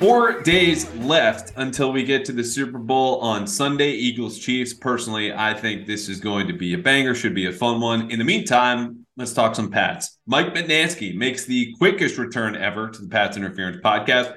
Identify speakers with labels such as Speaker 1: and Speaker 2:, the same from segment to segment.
Speaker 1: Four days left until we get to the Super Bowl on Sunday, Eagles Chiefs. Personally, I think this is going to be a banger, should be a fun one. In the meantime, let's talk some Pats. Mike Mutnansky makes the quickest return ever to the Pats Interference podcast.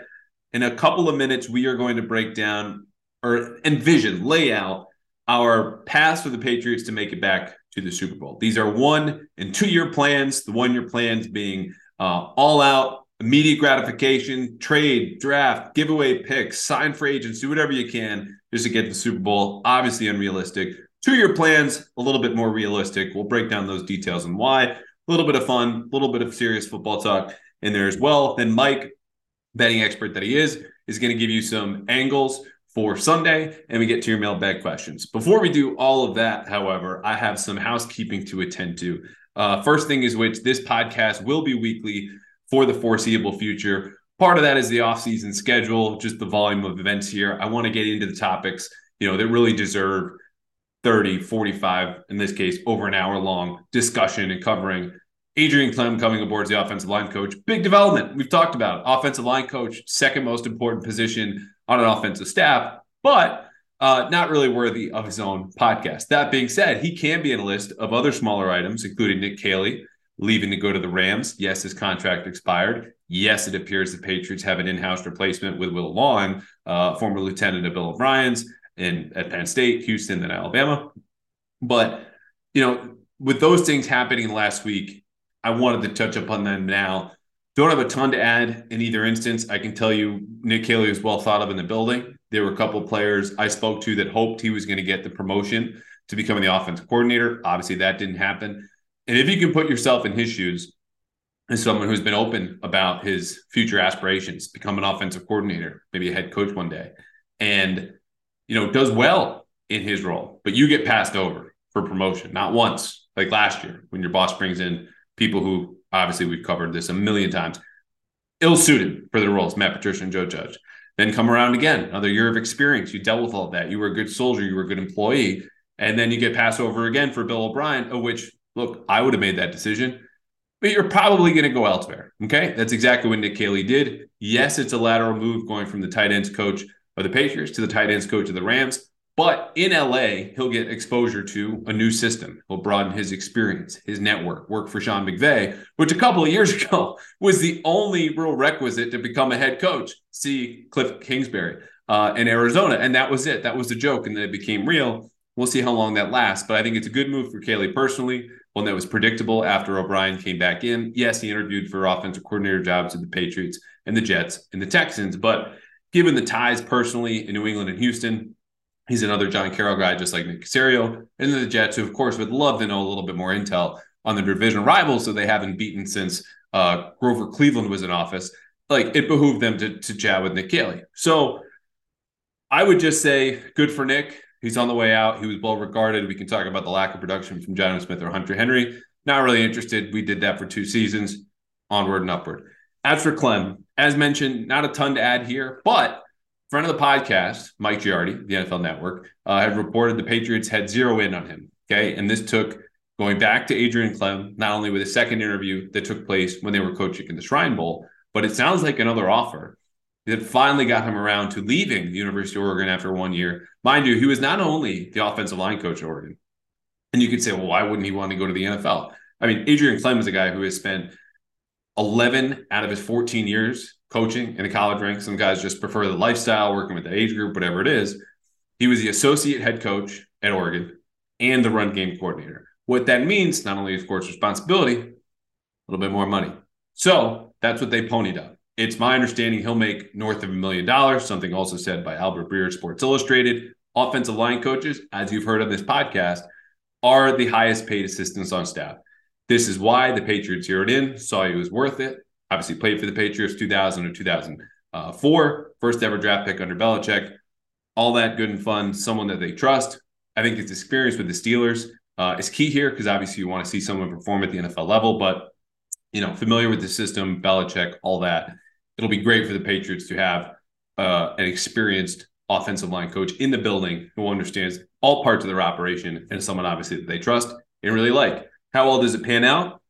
Speaker 1: In a couple of minutes, we are going to break down or envision, lay out our paths for the Patriots to make it back to the Super Bowl. These are one and two year plans, the one year plans being uh, all out immediate gratification, trade, draft, giveaway picks, sign for agents, do whatever you can just to get the Super Bowl. Obviously unrealistic. Two year plans, a little bit more realistic. We'll break down those details and why. A little bit of fun, a little bit of serious football talk in there as well. Then Mike, betting expert that he is, is going to give you some angles for Sunday and we get to your mailbag questions. Before we do all of that, however, I have some housekeeping to attend to. Uh, first thing is which this podcast will be weekly for the foreseeable future. Part of that is the off-season schedule, just the volume of events here. I want to get into the topics, you know, that really deserve 30, 45, in this case, over an hour long discussion and covering Adrian Klemm coming aboard as the offensive line coach. Big development. We've talked about it. Offensive line coach, second most important position on an offensive staff, but uh, not really worthy of his own podcast. That being said, he can be in a list of other smaller items, including Nick Caley leaving to go to the Rams. Yes, his contract expired. Yes, it appears the Patriots have an in-house replacement with Will Long, uh, former lieutenant of Bill O'Brien's in at Penn State, Houston, and Alabama. But you know, with those things happening last week, I wanted to touch upon them now. Don't have a ton to add in either instance. I can tell you Nick Caley was well thought of in the building. There were a couple players I spoke to that hoped he was going to get the promotion to becoming the offensive coordinator. Obviously, that didn't happen. And if you can put yourself in his shoes as someone who's been open about his future aspirations, become an offensive coordinator, maybe a head coach one day, and you know, does well in his role, but you get passed over for promotion, not once, like last year when your boss brings in people who obviously we've covered this a million times, ill suited for the roles, Matt Patricia and Joe Judge. Then come around again, another year of experience. You dealt with all that. You were a good soldier. You were a good employee. And then you get passed over again for Bill O'Brien, of which, look, I would have made that decision, but you're probably going to go elsewhere. Okay. That's exactly what Nick Caley did. Yes, it's a lateral move going from the tight ends coach of the Patriots to the tight ends coach of the Rams. But in LA, he'll get exposure to a new system. He'll broaden his experience, his network, work for Sean McVay, which a couple of years ago was the only real requisite to become a head coach. See Cliff Kingsbury uh, in Arizona. And that was it. That was the joke. And then it became real. We'll see how long that lasts. But I think it's a good move for Caley personally, one that was predictable after O'Brien came back in. Yes, he interviewed for offensive coordinator jobs at the Patriots and the Jets and the Texans. But given the ties personally in New England and Houston, He's another John Carroll guy, just like Nick Caserio. And then the Jets, who, of course, would love to know a little bit more intel on the division rivals that they haven't beaten since uh, Grover Cleveland was in office. Like it behooved them to, to chat with Nick Caley. So I would just say good for Nick. He's on the way out. He was well regarded. We can talk about the lack of production from Jonnu Smith or Hunter Henry. Not really interested. We did that for two seasons. Onward and upward. As for Klemm, as mentioned, not a ton to add here, but friend of the podcast, Mike Giardi, the NFL Network, uh, had reported the Patriots had zero in on him. Okay. And this took going back to Adrian Klemm, not only with a second interview that took place when they were coaching in the Shrine Bowl, but it sounds like another offer that finally got him around to leaving the University of Oregon after one year. Mind you, he was not only the offensive line coach at Oregon, and you could say, well, why wouldn't he want to go to the NFL? I mean, Adrian Klemm is a guy who has spent 11 out of his 14 years coaching in the college ranks. Some guys just prefer the lifestyle, working with the age group, whatever it is. He was the associate head coach at Oregon and the run game coordinator. What that means, not only, of course, responsibility, a little bit more money. So that's what they ponied up. It's my understanding he'll make north of a million dollars, something also said by Albert Breer, Sports Illustrated. Offensive line coaches, as you've heard on this podcast, are the highest paid assistants on staff. This is why the Patriots zeroed in, saw he was worth it. Obviously, played for the Patriots 2000 or 2004, first ever draft pick under Belichick. All that good and fun. Someone that they trust. I think his experience with the Steelers uh, is key here because obviously you want to see someone perform at the NFL level, but you know, familiar with the system, Belichick, all that. It'll be great for the Patriots to have uh, an experienced offensive line coach in the building who understands all parts of their operation and someone obviously that they trust and really like. How well does it pan out?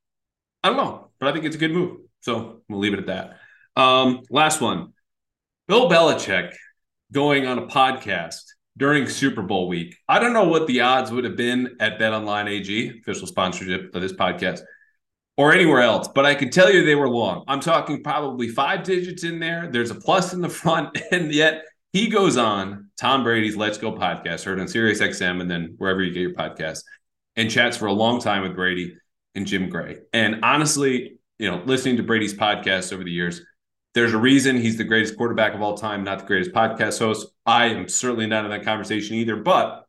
Speaker 1: I don't know, but I think it's a good move. So we'll leave it at that. Um, last one Bill Belichick going on a podcast during Super Bowl week. I don't know what the odds would have been at Bet Online AG, official sponsorship of this podcast, or anywhere else, but I can tell you they were long. I'm talking probably five digits in there. There's a plus in the front, and yet he goes on Tom Brady's Let's Go podcast, heard on Sirius XM and then wherever you get your podcast, and chats for a long time with Brady and Jim Gray. And honestly, you know, listening to Brady's podcast over the years, there's a reason he's the greatest quarterback of all time, not the greatest podcast host. I am certainly not in that conversation either, but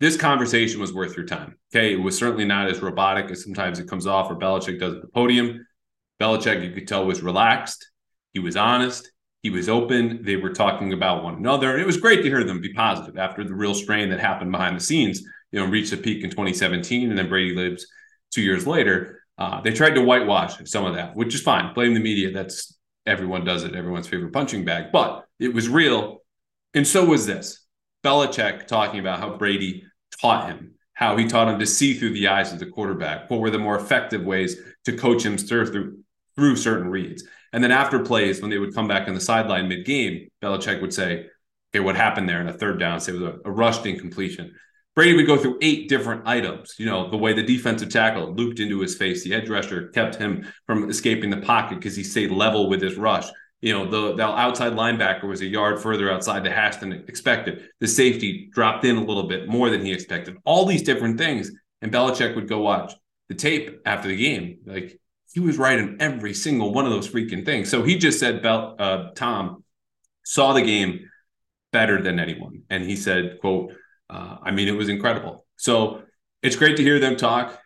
Speaker 1: this conversation was worth your time. Okay. It was certainly not as robotic as sometimes it comes off or Belichick does at the podium. Belichick, you could tell, was relaxed. He was honest. He was open. They were talking about one another. And it was great to hear them be positive after the real strain that happened behind the scenes, you know, reached a peak in 2017 and then Brady lives two years later. Uh, they tried to whitewash some of that, which is fine. Blame the media. That's everyone does it, everyone's favorite punching bag. But it was real. And so was this. Belichick talking about how Brady taught him, how he taught him to see through the eyes of the quarterback. What were the more effective ways to coach him through through certain reads? And then after plays, when they would come back on the sideline mid game, Belichick would say, okay, what happened there in a third down? Say it was a, a rushed incompletion. Brady would go through eight different items. You know, the way the defensive tackle looped into his face, the edge rusher kept him from escaping the pocket because he stayed level with his rush. You know, the, the outside linebacker was a yard further outside the hash than expected. The safety dropped in a little bit more than he expected. All these different things. And Belichick would go watch the tape after the game. Like he was right in every single one of those freaking things. So he just said, Bel- uh, Tom saw the game better than anyone. And he said, quote, uh, I mean, it was incredible. So it's great to hear them talk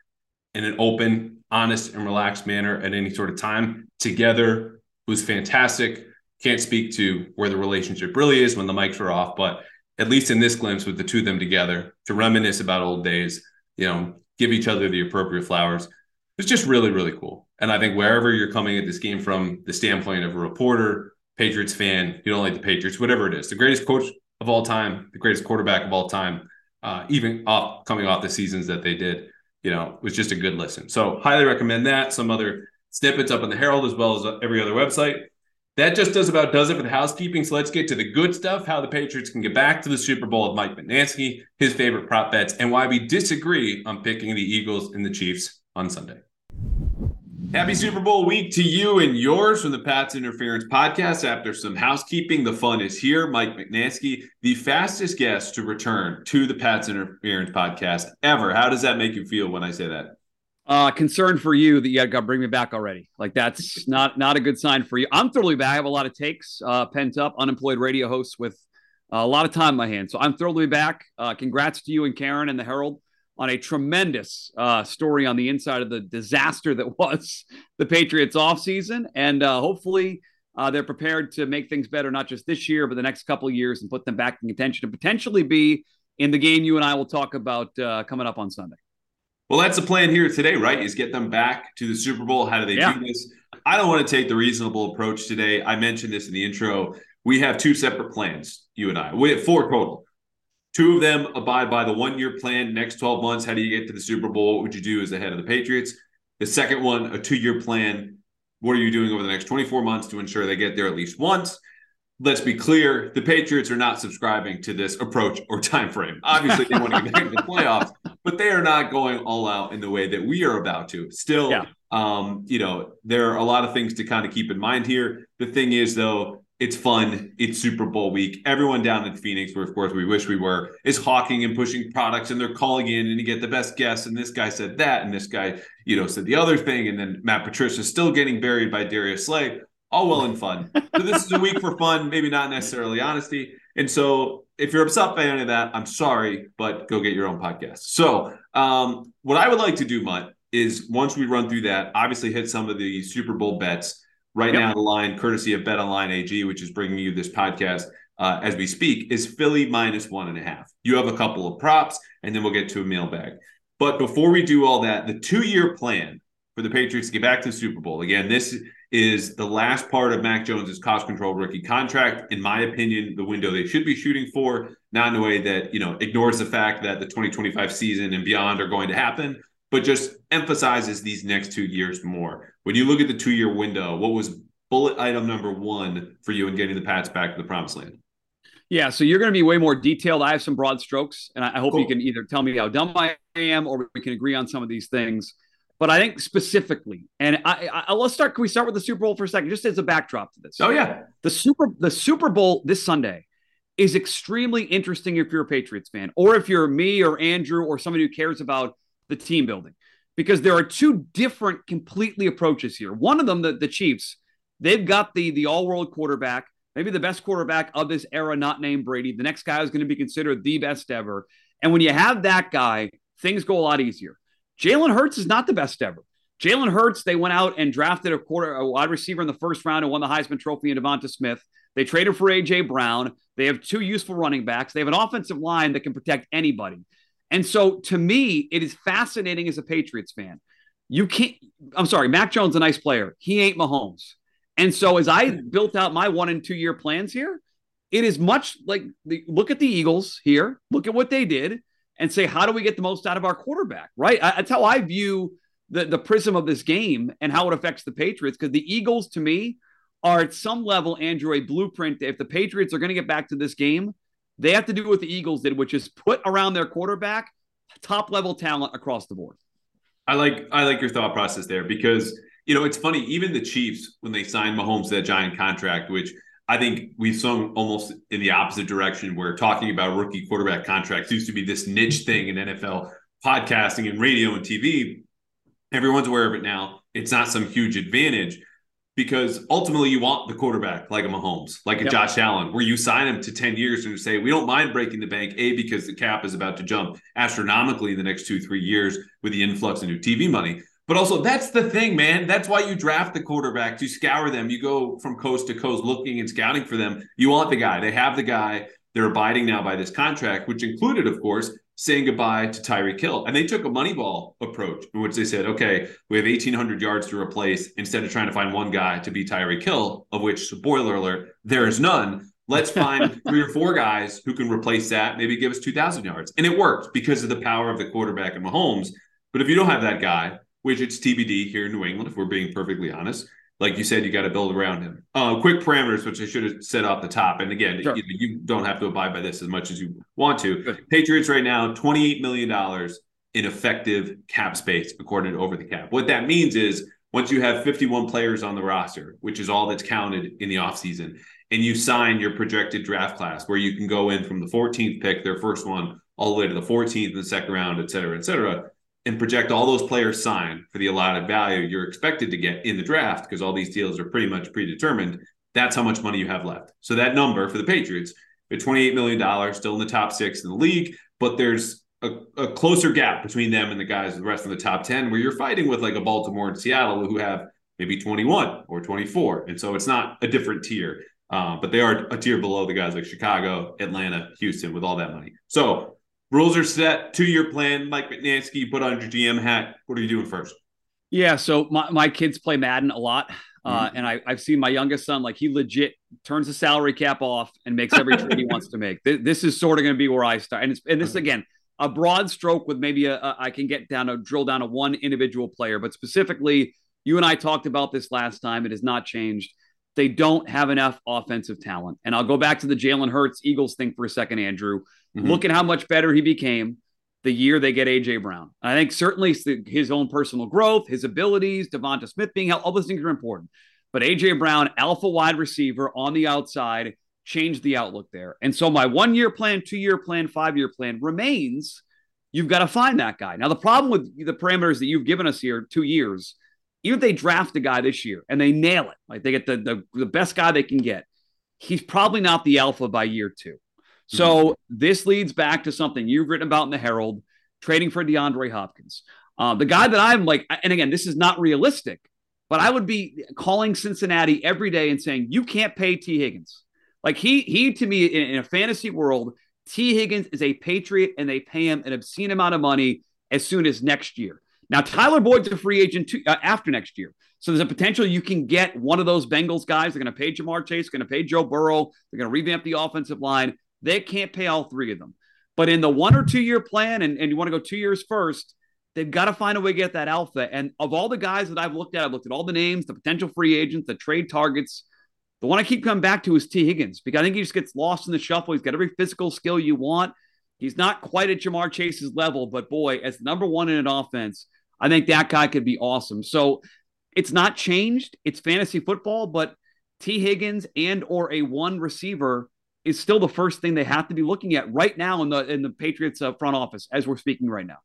Speaker 1: in an open, honest, and relaxed manner at any sort of time together. Was fantastic. Can't speak to where the relationship really is when the mics are off, but at least in this glimpse with the two of them together to reminisce about old days, you know, give each other the appropriate flowers. It's just really, really cool. And I think wherever you're coming at this game from the standpoint of a reporter, Patriots fan, you don't like the Patriots, whatever it is, the greatest coach of all time, the greatest quarterback of all time, uh, even off coming off the seasons that they did, you know, was just a good listen. So highly recommend that. Some other snippets up in the Herald as well as every other website. That just does about does it for the housekeeping. So let's get to the good stuff, how the Patriots can get back to the Super Bowl of Mike Mutnansky, his favorite prop bets, and why we disagree on picking the Eagles and the Chiefs on Sunday. Happy Super Bowl week to you and yours from the Pats Interference Podcast. After some housekeeping, the fun is here. Mike Mutnansky, the fastest guest to return to the Pats Interference Podcast ever. How does that make you feel when I say that?
Speaker 2: Uh, concerned for you that you got to bring me back already. Like that's not not a good sign for you. I'm totally back. I have a lot of takes uh, pent up, unemployed radio hosts with uh, a lot of time my hands. So I'm thrilled to be back. Uh, congrats to you and Karen and the Herald on a tremendous uh, story on the inside of the disaster that was the Patriots offseason. And uh, hopefully uh, they're prepared to make things better, not just this year, but the next couple years and put them back in contention to potentially be in the game you and I will talk about uh, coming up on Sunday.
Speaker 1: Well, that's the plan here today, right? Is get them back to the Super Bowl. How do they
Speaker 2: Yeah.
Speaker 1: do this? I don't want to take the reasonable approach today. I mentioned this in the intro. We have two separate plans, you and I. We have four total. Two of them abide by the one year plan. Next 12 months, how do you get to the Super Bowl? What would you do as the head of the Patriots? The second one, a two year plan. What are you doing over the next 24 months to ensure they get there at least once? Let's be clear: the Patriots are not subscribing to this approach or time frame. Obviously, they want to get back to the playoffs, but they are not going all out in the way that we are about to. Still,
Speaker 2: Yeah.
Speaker 1: um, you know, there are a lot of things to kind of keep in mind here. The thing is, though, it's fun. It's Super Bowl week. Everyone down in Phoenix, where of course we wish we were, is hawking and pushing products, and they're calling in and you get the best guess. And this guy said that, and this guy, you know, said the other thing, and then Matt Patricia is still getting buried by Darius Slay. All well and fun. So this is a week for fun, maybe not necessarily honesty. And so if you're upset by any of that, I'm sorry, but go get your own podcast. So um, what I would like to do, Mutt, is once we run through that, obviously hit some of the Super Bowl bets. Right
Speaker 2: Yep.
Speaker 1: now, the line, courtesy of Bet Online AG, which is bringing you this podcast uh, as we speak, is Philly minus one and a half. You have a couple of props, and then we'll get to a mailbag. But before we do all that, the two year plan for the Patriots to get back to the Super Bowl again, this is the last part of Mac Jones's cost control rookie contract. In my opinion, the window they should be shooting for, not in a way that you know ignores the fact that the 2025 season and beyond are going to happen, but just emphasizes these next two years more. When you look at the two year window, what was bullet item number one for you in getting the Pats back to the promised land?
Speaker 2: Yeah, so you're going to be way more detailed. I have some broad strokes, and I I hope
Speaker 1: Cool.
Speaker 2: you can either tell me how dumb I am, or we can agree on some of these things. But I think specifically, and I, I let's start. Can we start with the Super Bowl for a second, just as a backdrop to this?
Speaker 1: Oh yeah,
Speaker 2: the Super the Super Bowl this Sunday is extremely interesting if you're a Patriots fan, or if you're me or Andrew or somebody who cares about the team building, because there are two different, completely approaches here. One of them, the, the Chiefs, they've got the the all world quarterback, maybe the best quarterback of this era, not named Brady. The next guy is going to be considered the best ever, and when you have that guy, things go a lot easier. Jalen Hurts is not the best ever. Jalen Hurts, they went out and drafted a quarter a wide receiver in the first round and won the Heisman Trophy in Devonta Smith. They traded for AJ Brown. They have two useful running backs. They have an offensive line that can protect anybody. And so to me, it is fascinating as a Patriots fan. You can't, I'm sorry, Mac Jones, a nice player. He ain't Mahomes. And so as I built out my one and two year plans here, it is much like the look at the Eagles here, look at what they did, and say, how do we get the most out of our quarterback? Right. I, that's how I view the, the prism of this game and how it affects the Patriots. Because the Eagles, to me, are at some level, Andrew, a blueprint. If the Patriots are going to get back to this game, they have to do what the Eagles did, which is put around their quarterback top level talent across the board.
Speaker 1: I like I like your thought process there because you know it's funny. Even the Chiefs when they signed Mahomes to that giant contract, which I think we've swung almost in the opposite direction, where talking about rookie quarterback contracts used to be this niche thing in NFL podcasting and radio and TV. Everyone's aware of it now. It's not some huge advantage because ultimately you want the quarterback like a Mahomes, like a
Speaker 2: Yep.
Speaker 1: Josh Allen, where you sign him to 10 years and you say, we don't mind breaking the bank, A, because the cap is about to jump astronomically in the next two, three years with the influx of new TV money. But also, that's the thing, man. That's why you draft the quarterbacks. You scour them. You go from coast to coast looking and scouting for them. You want the guy. They have the guy. They're abiding now by this contract, which included, of course, saying goodbye to Tyreek Hill. And they took a Moneyball approach in which they said, okay, we have 1,800 yards to replace instead of trying to find one guy to be Tyreek Hill, of which, spoiler alert, there is none. Let's find three or four guys who can replace that, maybe give us 2,000 yards. And it worked because of the power of the quarterback and Mahomes. But if you don't have that guy, which it's TBD here in New England, if we're being perfectly honest, like you said, you got to build around him. Uh, quick parameters, which I should have said off the top. And again,
Speaker 2: Sure.
Speaker 1: you, you don't have to abide by this as much as you want to. Patriots right now, $28 million in effective cap space, according to Over the Cap. What that means is once you have 51 players on the roster, which is all that's counted in the offseason, and you sign your projected draft class where you can go in from the 14th pick, their first one, all the way to the 14th in the second round, et cetera, et cetera, and project all those players signed for the allotted value you're expected to get in the draft, because all these deals are pretty much predetermined, that's how much money you have left. So that number for the Patriots, at $28 million, still in the top six in the league, but there's a, a closer gap between them and the guys, the rest of the top 10, where you're fighting with like a Baltimore and Seattle who have maybe 21 or 24. And so it's not a different tier, uh, but they are a tier below the guys like Chicago, Atlanta, Houston with all that money. So rules are set, two year plan. Mike Mutnansky, you put on your GM hat. What are you doing first?
Speaker 2: Yeah, so my, my kids play Madden a lot. Uh, and I, I've seen my youngest son, like he legit turns the salary cap off and makes every trade he wants to make. Th- This is sort of going to be where I start. And, it's, and this, again, a broad stroke with maybe a, a, I can get down a drill down to one individual player, but specifically, you and I talked about this last time. It has not changed. they don't have enough offensive talent. And I'll go back to the Jalen Hurts Eagles thing for a second, Andrew. Mm-hmm. Look at how much better he became the year they get AJ Brown. I think certainly his own personal growth, his abilities, Devonta Smith being held, all those things are important. But AJ Brown, alpha wide receiver on the outside, changed the outlook there. And so my one year plan, two year plan, five year plan remains. You've got to find that guy. Now, the problem with the parameters that you've given us here, two years, even if they draft a guy this year and they nail it, like they get the, the, the best guy they can get, he's probably not the alpha by year two. So mm-hmm. this leads back to something you've written about in the Herald, trading for DeAndre Hopkins. Uh, the guy that I'm like, and again, this is not realistic, but I would be calling Cincinnati every day and saying, you can't pay Tee Higgins. Like he, he to me in, in a fantasy world, Tee Higgins is a Patriot and they pay him an obscene amount of money as soon as next year. Now, Tyler Boyd's a free agent too, uh, after next year. So there's a potential you can get one of those Bengals guys. They're going to pay Ja'Marr Chase, they're going to pay Joe Burrow. They're going to revamp the offensive line. They can't pay all three of them. But in the one or two year plan, and, and you want to go two years first, they've got to find a way to get that alpha. And of all the guys that I've looked at, I've looked at all the names, the potential free agents, the trade targets. The one I keep coming back to is Tee Higgins because I think he just gets lost in the shuffle. He's got every physical skill you want. He's not quite at Ja'Marr Chase's level, but boy, as number one in an offense, I think that guy could be awesome. So it's not changed. It's fantasy football, but Tee Higgins and or a one receiver is still the first thing they have to be looking at right now in the in the Patriots uh, front office as we're speaking right now.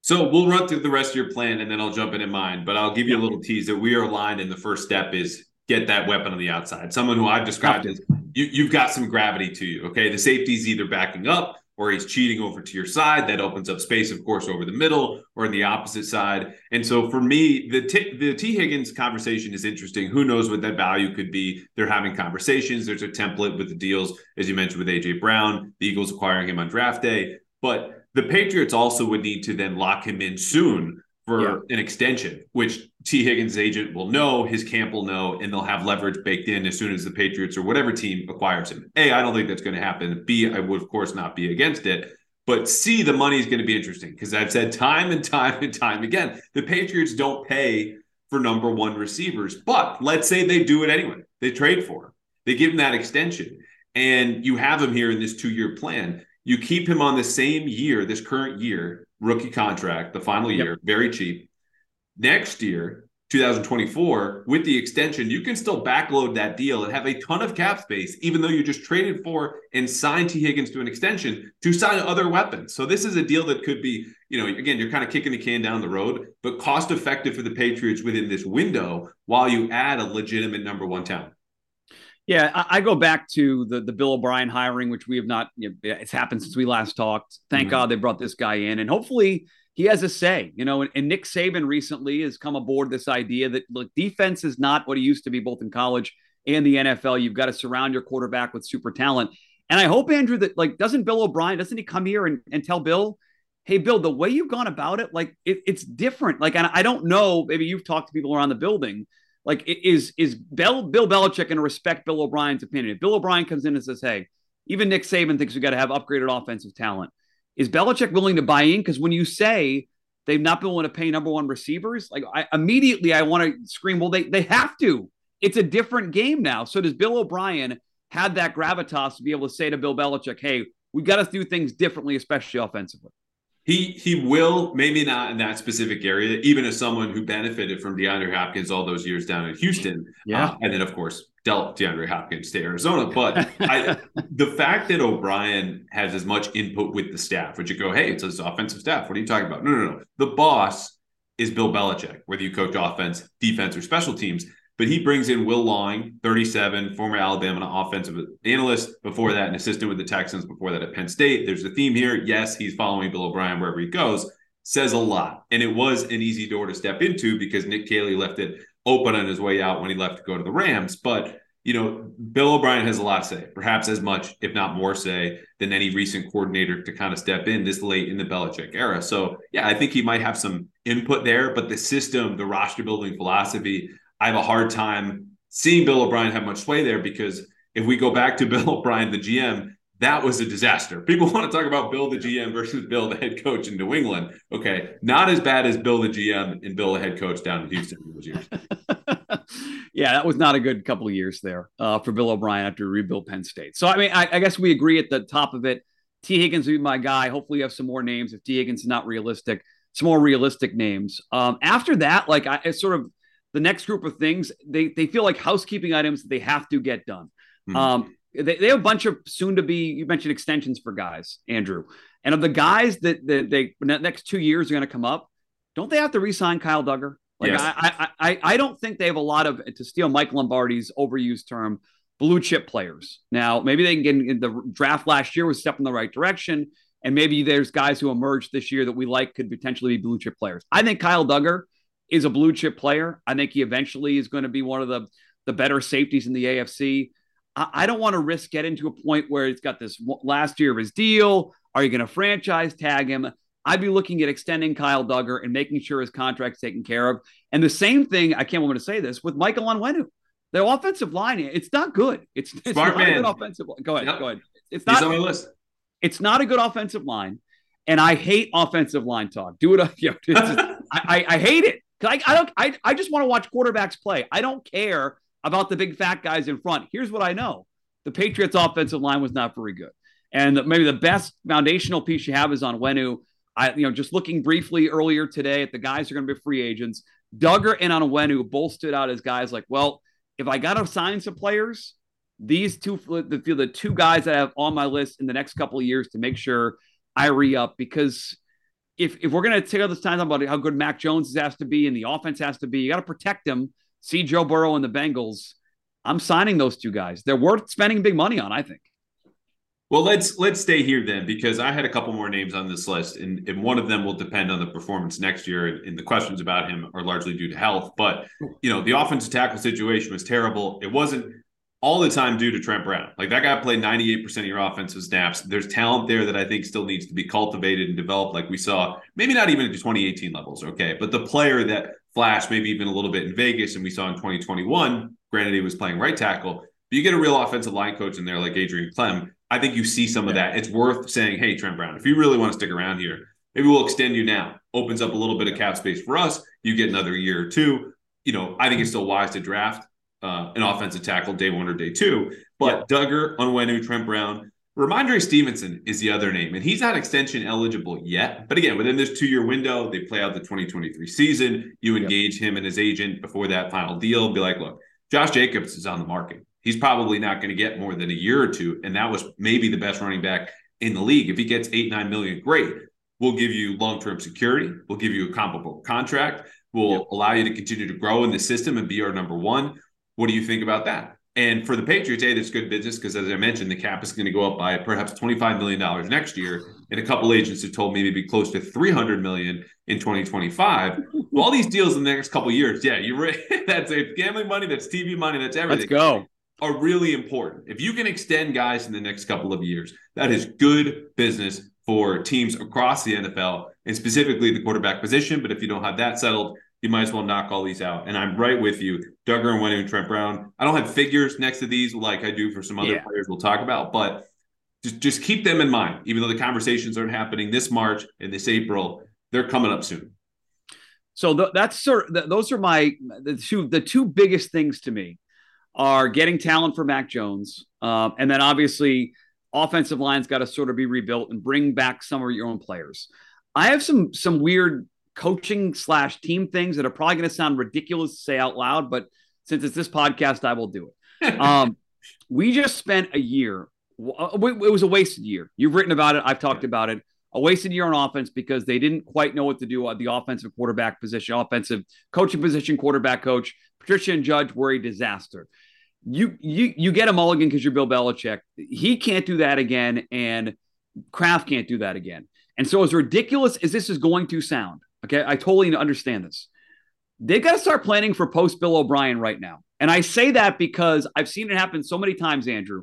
Speaker 1: So we'll run through the rest of your plan and then I'll jump into mine. But I'll give you a little tease that we are aligned, and the first step is get that weapon on the outside. Someone who I've described as you, you've got some gravity to you. Okay, the safety's either backing up or he's cheating over to your side. That opens up space, of course, over the middle or in the opposite side. And so for me, the T, the Tee Higgins conversation is interesting. Who knows what that value could be? They're having conversations. There's a template with the deals, as you mentioned, with AJ Brown, the Eagles acquiring him on draft day. But the Patriots also would need to then lock him in soon for yeah. an extension, which Tee Higgins' agent will know, his camp will know, and they'll have leverage baked in as soon as the Patriots or whatever team acquires him. A, I don't think that's going to happen. B, I would, of course, not be against it. But C, the money is going to be interesting because I've said time and time and time again the Patriots don't pay for number one receivers. But let's say they do it anyway. They trade for him, they give him that extension, and you have him here in this two year plan. You keep him on the same year, this current year, rookie contract, the final year, yep. very cheap. Next year, 2024, with the extension, you can still backload that deal and have a ton of cap space, even though you just traded for and signed Tee Higgins to an extension to sign other weapons. So this is a deal that could be, you know, again, you're kind of kicking the can down the road, but cost effective for the Patriots within this window while you add a legitimate number one talent.
Speaker 2: Yeah, I, I, go back to the the Bill O'Brien hiring, which we have not. You know, it's happened since we last talked. Thank mm-hmm. God they brought this guy in, and hopefully he has a say. You know, and, and, Nick Saban recently has come aboard this idea that look, defense is not what it used to be, both in college and the NFL. You've got to surround your quarterback with super talent. And I hope Andrew that like doesn't Bill O'Brien doesn't he come here and, and tell Bill, hey Bill, the way you've gone about it, like it, it's different. Like and I don't know, maybe you've talked to people around the building like, is is Bill Bill Belichick going to respect Bill O'Brien's opinion? If Bill O'Brien comes in and says, "Hey, even Nick Saban thinks we got to have upgraded offensive talent," is Belichick willing to buy in? Because when you say they've not been willing to pay number one receivers, like I immediately I want to scream, "Well, they they have to." It's a different game now. So does Bill O'Brien have that gravitas to be able to say to Bill Belichick, "Hey, we've got to do things differently, especially offensively"?
Speaker 1: He he will, maybe not in that specific area, even as someone who benefited from DeAndre Hopkins all those years down in Houston.
Speaker 2: Yeah. Uh,
Speaker 1: and then, of course, dealt DeAndre Hopkins to Arizona. But I, the fact that O'Brien has as much input with the staff, would you go, hey, it's his offensive staff. What are you talking about? No, no, no. The boss is Bill Belichick, whether you coach offense, defense, or special teams. But he brings in Will Long, 37, former Alabama offensive analyst. Before that, an assistant with the Texans. Before that, at Penn State. There's a theme here. Yes, he's following Bill O'Brien wherever he goes. Says a lot. And it was an easy door to step into because Nick Caley left it open on his way out when he left to go to the Rams. But, you know, Bill O'Brien has a lot to say, perhaps as much, if not more say, than any recent coordinator to kind of step in this late in the Belichick era. So, yeah, I think he might have some input there, but the system, the roster building philosophy, I have a hard time seeing Bill O'Brien have much sway there because if we go back to Bill O'Brien, the GM, that was a disaster. People want to talk about Bill the GM versus Bill the head coach in New England. Okay, not as bad as Bill the GM and Bill the head coach down in Houston those years.
Speaker 2: yeah, that was not a good couple of years there uh, for Bill O'Brien after he rebuilt Penn State. So I mean, I, I, guess we agree at the top of it. Tee Higgins would be my guy. Hopefully, you have some more names. If Tee Higgins is not realistic, some more realistic names. Um, after that, like I, it's sort of the next group of things. They they feel like housekeeping items that they have to get done. Mm-hmm. Um, they, they have a bunch of soon to be. You mentioned extensions for guys, Andrew, and of the guys that, that they next two years are going to come up. Don't they have to re-sign Kyle Dugger? Like yes. I, I, I, I don't think they have a lot of to steal Mike Lombardi's overused term, blue chip players. Now maybe they can get in the draft last year was a step in the right direction, and maybe there's guys who emerged this year that we like could potentially be blue chip players. I think Kyle Dugger is a blue chip player. I think he eventually is going to be one of the the better safeties in the AFC. I, I don't want to risk getting to a point where he's got this last year of his deal. Are you going to franchise tag him? I'd be looking at extending Kyle Dugger and making sure his contract's taken care of. And the same thing, I can't want to say this, with Michael Onwenu. The offensive line, it's not good. It's, it's
Speaker 1: Smart
Speaker 2: not
Speaker 1: man.
Speaker 2: a good offensive line. Go ahead.
Speaker 1: Yep.
Speaker 2: Go ahead. It's not
Speaker 1: He's on my list.
Speaker 2: It's not a good offensive line. And I hate offensive line talk. Do it. You know, just, I, I, I, hate it. I, I don't I, I just want to watch quarterbacks play. I don't care about the big fat guys in front. Here's what I know. The Patriots offensive line was not very good. And maybe the best foundational piece you have is Onwenu. I, you know, just looking briefly earlier today at the guys who are going to be free agents, Dugger and on Onwenu both stood out as guys like, well, if I got to sign some players, these two, the, the two guys that I have on my list in the next couple of years to make sure I re up because if, if we're going to take all this time about how good Mac Jones has to be and the offense has to be, you got to protect them. See Joe Burrow and the Bengals. I'm signing those two guys. They're worth spending big money on, I think.
Speaker 1: Well, let's let's stay here then, because I had a couple more names on this list, and, and one of them will depend on the performance next year. And, and, the questions about him are largely due to health. But you know, the offensive tackle situation was terrible. It wasn't all the time due to Trent Brown. Like that guy played 98% of your offensive snaps. There's talent there that I think still needs to be cultivated and developed, like we saw, maybe not even at the 2018 levels, okay. But the player that flashed maybe even a little bit in Vegas and we saw in 2021, granted he was playing right tackle, but you get a real offensive line coach in there like Adrian Klemm I think you see some of that. It's worth saying, hey, Trent Brown, if you really want to stick around here, maybe we'll extend you now. Opens up a little bit of cap space for us. You get another year or two. You know, I think it's still wise to draft uh, an offensive tackle day one or day two. But yeah. Dugger, Onwenu, Trent Brown, Rhamondre Stevenson is the other name, and he's not extension eligible yet. But again, within this two year window, they play out the 2023 season. You engage yep. him and his agent before that final deal. Be like, look, Josh Jacobs is on the market he's probably not going to get more than a year or two. And that was maybe the best running back in the league. If he gets eight, nine million, great. We'll give you long term security. We'll give you a comparable contract. We'll yep. allow you to continue to grow in the system and be our number one. What do you think about that? And for the Patriots, hey, that's good business because, as I mentioned, the cap is going to go up by perhaps $25 million next year. And a couple agents have told me maybe be close to 300 million in 2025. well, all these deals in the next couple years, yeah, you're right. that's a gambling money, that's TV money, that's everything.
Speaker 2: Let's go
Speaker 1: are really important. If you can extend guys in the next couple of years, that is good business for teams across the NFL and specifically the quarterback position. But if you don't have that settled, you might as well knock all these out. And I'm right with you, Dugger and Winnie and Trent Brown. I don't have figures next to these like I do for some other yeah. players we'll talk about, but just just keep them in mind. Even though the conversations aren't happening this March and this April, they're coming up soon.
Speaker 2: So th- that's sort. Of, those are my the two the two biggest things to me are getting talent for Mac Jones, um, and then obviously offensive line's got to sort of be rebuilt and bring back some of your own players. I have some some weird coaching slash team things that are probably going to sound ridiculous to say out loud, but since it's this podcast, I will do it. um, we just spent a year. Uh, it was a wasted year. You've written about it. I've talked about it. A wasted year on offense because they didn't quite know what to do at the offensive quarterback position, offensive coaching position, quarterback coach. Patricia and Judge were a disaster you you you get a mulligan because you're Bill Belichick. He can't do that again, and Kraft can't do that again. And so, as ridiculous as this is going to sound, okay, I totally understand this. They got to start planning for post Bill O'Brien right now. And I say that because I've seen it happen so many times, Andrew.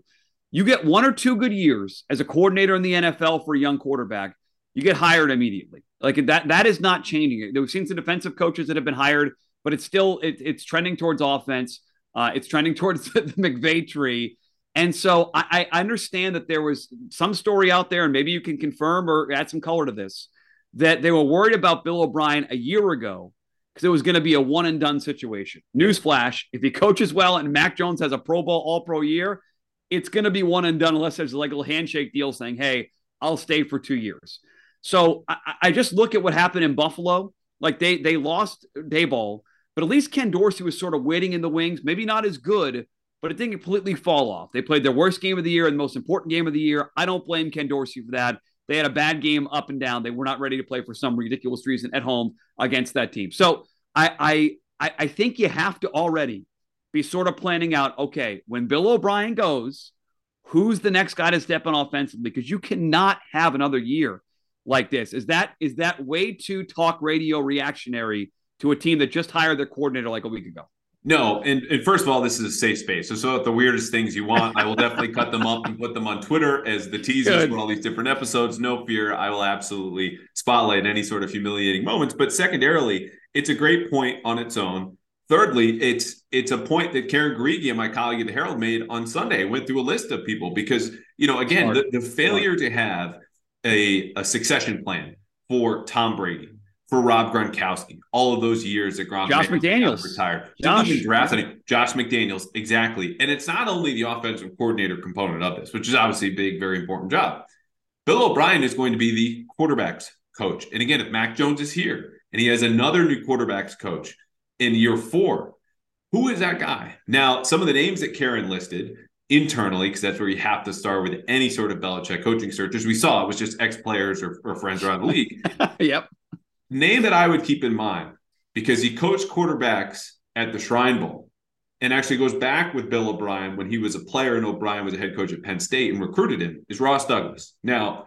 Speaker 2: You get one or two good years as a coordinator in the NFL for a young quarterback, you get hired immediately. Like that, that is not changing. We've seen some defensive coaches that have been hired, but it's still it, it's trending towards offense. Uh, it's trending towards the McVay tree. And so I, I, understand that there was some story out there, and maybe you can confirm or add some color to this, that they were worried about Bill O'Brien a year ago because it was going to be a one and done situation. Newsflash: If he coaches well and Mac Jones has a Pro Bowl All Pro year, it's going to be one and done unless there's like a little handshake deal saying, "Hey, I'll stay for two years." So I, I just look at what happened in Buffalo. Like they they lost Daboll, but at least Ken Dorsey was sort of waiting in the wings. Maybe not as good, but it didn't completely fall off. They played their worst game of the year and the most important game of the year. I don't blame Ken Dorsey for that. They had a bad game up and down. They were not ready to play for some ridiculous reason at home against that team. So I I I think you have to already be sort of planning out. Okay, when Bill O'Brien goes, who's the next guy to step in offensively? Because you cannot have another year like this. Is that is that way too talk radio reactionary to a team that just hired their coordinator like a week ago?
Speaker 1: No, and, and first of all, this is a safe space. So, so the weirdest things you want, I will definitely cut them up and put them on Twitter as the teasers for all these different episodes. No fear, I will absolutely spotlight any sort of humiliating moments. But secondarily, it's a great point on its own. Thirdly, it's it's a point that Karen Guregian, my colleague at the Herald, made on Sunday. Went through a list of people because you know again the, the failure to have a, a succession plan for Tom Brady, for Rob Gronkowski, all of those years that Gronk
Speaker 2: Josh McDaniels
Speaker 1: retired,
Speaker 2: Josh.
Speaker 1: didn't even draft any. Josh McDaniels, exactly. And it's not only the offensive coordinator component of this, which is obviously a big, very important job. Bill O'Brien is going to be the quarterbacks coach, and again, if Mac Jones is here and he has another new quarterbacks coach in year four, who is that guy? Now, some of the names that Karen listed internally, because that's where you have to start with any sort of Belichick coaching search. As we saw, it was just ex players or, or, friends around the league.
Speaker 2: yep.
Speaker 1: Name that I would keep in mind because he coached quarterbacks at the Shrine Bowl and actually goes back with Bill O'Brien when he was a player and O'Brien was a head coach at Penn State and recruited him is Ross Douglas. Now,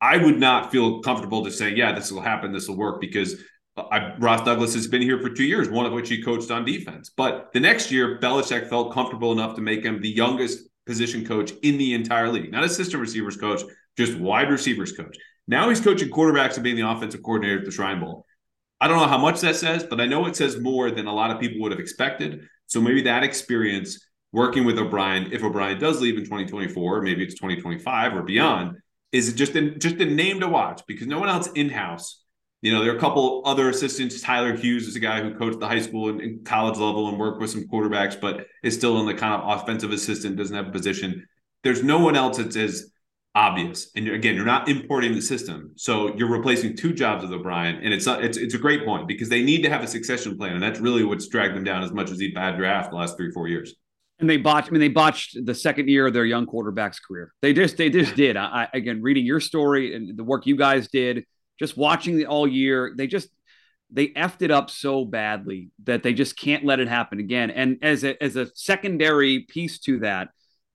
Speaker 1: I would not feel comfortable to say, yeah, this will happen, this will work because I, Ross Douglas has been here for two years, one of which he coached on defense. But the next year, Belichick felt comfortable enough to make him the youngest position coach in the entire league, not assistant receivers coach, just wide receivers coach. Now he's coaching quarterbacks and being the offensive coordinator at the Shrine Bowl. I don't know how much that says, but I know it says more than a lot of people would have expected. So maybe that experience working with O'Brien, if O'Brien does leave in 2024, maybe it's 2025 or beyond, is just a, just a name to watch because no one else in house you know, there are a couple other assistants. Tyler Hughes is a guy who coached the high school and, and, college level and worked with some quarterbacks, but is still in the kind of offensive assistant, doesn't have a position. There's no one else that's as obvious. And you're, again, you're not importing the system, so you're replacing two jobs with O'Brien, and it's it's it's a great point because they need to have a succession plan, and that's really what's dragged them down as much as the bad draft the last three four years.
Speaker 2: And they botched. I mean, they botched the second year of their young quarterback's career. They just they just did. I, again, reading your story and the work you guys did just watching the all year, they just they effed it up so badly that they just can't let it happen again. And as a as a secondary piece to that,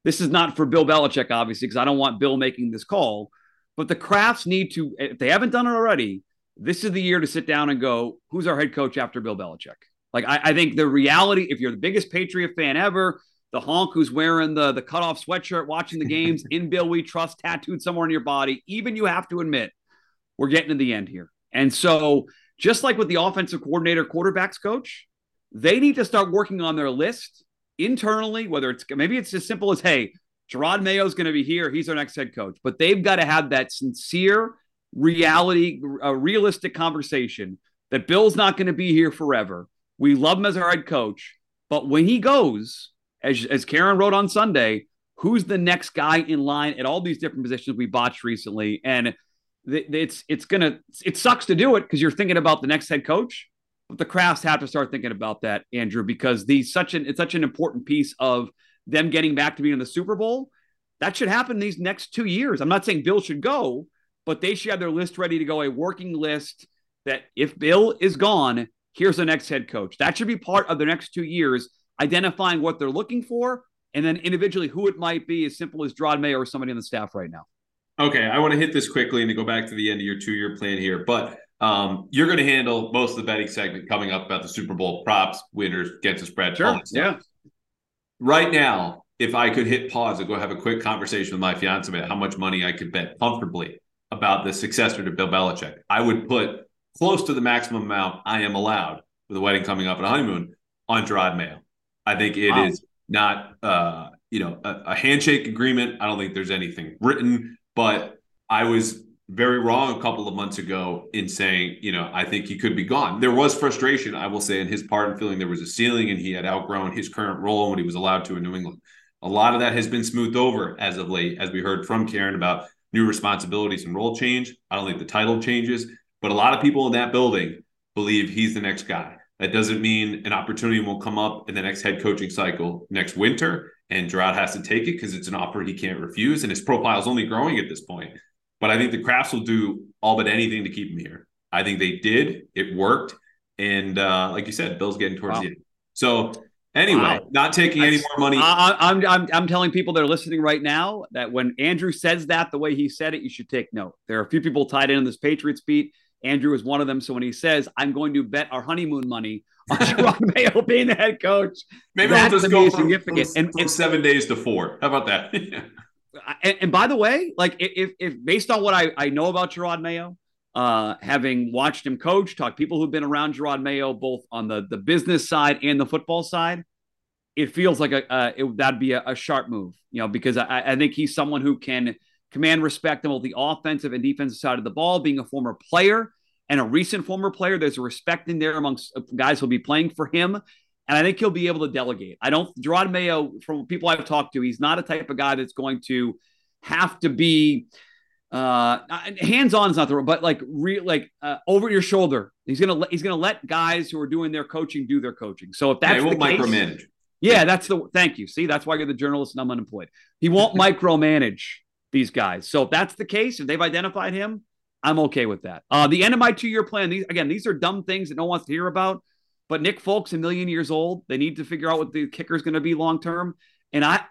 Speaker 2: this is not for Bill Belichick, obviously, because I don't want Bill making this call. But the Krafts need to, if they haven't done it already, this is the year to sit down and go, who's our head coach after Bill Belichick? Like I, I think the reality, if you're the biggest Patriot fan ever, the honk who's wearing the the cutoff sweatshirt, watching the games in Bill We Trust tattooed somewhere on your body, even you have to admit we're getting to the end here. And so, just like with the offensive coordinator, quarterbacks coach, they need to start working on their list internally, whether it's maybe it's as simple as, hey, Jerod Mayo's going to be here. He's our next head coach. But they've got to have that sincere reality, realistic conversation that Bill's not going to be here forever. We love him as our head coach. But when he goes, as, as Karen wrote on Sunday, who's the next guy in line at all these different positions we botched recently? And it's it's gonna it sucks to do it because you're thinking about the next head coach, but the Krafts have to start thinking about that, Andrew, because these such an it's such an important piece of them getting back to being in the Super Bowl. That should happen these next two years. I'm not saying Bill should go, but they should have their list ready to go, a working list that if Bill is gone, here's the next head coach. That should be part of the next two years, identifying what they're looking for, and then individually who it might be, as simple as Jerod May or somebody on the staff right now.
Speaker 1: Okay, I want to hit this quickly and to go back to the end of your two-year plan here, but um, you're going to handle most of the betting segment coming up about the Super Bowl props, winners, get to spread.
Speaker 2: Sure. Yeah.
Speaker 1: Right now, if I could hit pause and go have a quick conversation with my fiance about how much money I could bet comfortably about the successor to Bill Belichick, I would put close to the maximum amount I am allowed with a wedding coming up and a honeymoon on Jerod Mayo. I think it wow. is not, uh, you know, a, a handshake agreement. I don't think there's anything written but I was very wrong a couple of months ago in saying, you know, I think he could be gone. There was frustration, I will say, in his part and feeling there was a ceiling and he had outgrown his current role when he was allowed to in New England. A lot of that has been smoothed over as of late, as we heard from Karen about new responsibilities and role change. I don't think the title changes, but a lot of people in that building believe he's the next guy. That doesn't mean an opportunity won't come up in the next head coaching cycle next winter and Jerod has to take it because it's an offer he can't refuse. And his profile is only growing at this point. But I think the Krafts will do all but anything to keep him here. I think they did. It worked. And uh, like you said, Bill's getting towards wow. the end. So anyway, wow. not taking That's, any more money.
Speaker 2: I, I'm, I'm, I'm telling people that are listening right now that when Andrew says that the way he said it, you should take note. There are a few people tied in on this Patriots beat. Andrew is one of them. So when he says, I'm going to bet our honeymoon money on Jerod Mayo being the head coach,
Speaker 1: maybe we'll just go from, significant. From, and, from seven days to four. How about that?
Speaker 2: and, and, by the way, like if, if based on what I, I know about Jerod Mayo, uh, having watched him coach, talk people who've been around Jerod Mayo, both on the, the business side and the football side, it feels like a, uh, it, that'd be a, a, sharp move, you know, because I, I think he's someone who can command respect on both the offensive and defensive side of the ball, being a former player and a recent former player. There's a respect in there amongst uh, guys who'll be playing for him. And I think he'll be able to delegate. I don't, Jerod Mayo, from people I've talked to, he's not a type of guy that's going to have to be uh hands on is not the word, but like real like uh, over your shoulder. He's gonna he's gonna let guys who are doing their coaching do their coaching. So if that's yeah, the case, micromanage. Yeah, that's the thank you. See, that's why you're the journalist and I'm unemployed. He won't micromanage these guys. So if that's the case, if they've identified him, I'm okay with that. Uh, the end of my two year plan. These again, these are dumb things that no one wants to hear about. But Nick Folk's a million years old. They need to figure out what the kicker is going to be long term. And I,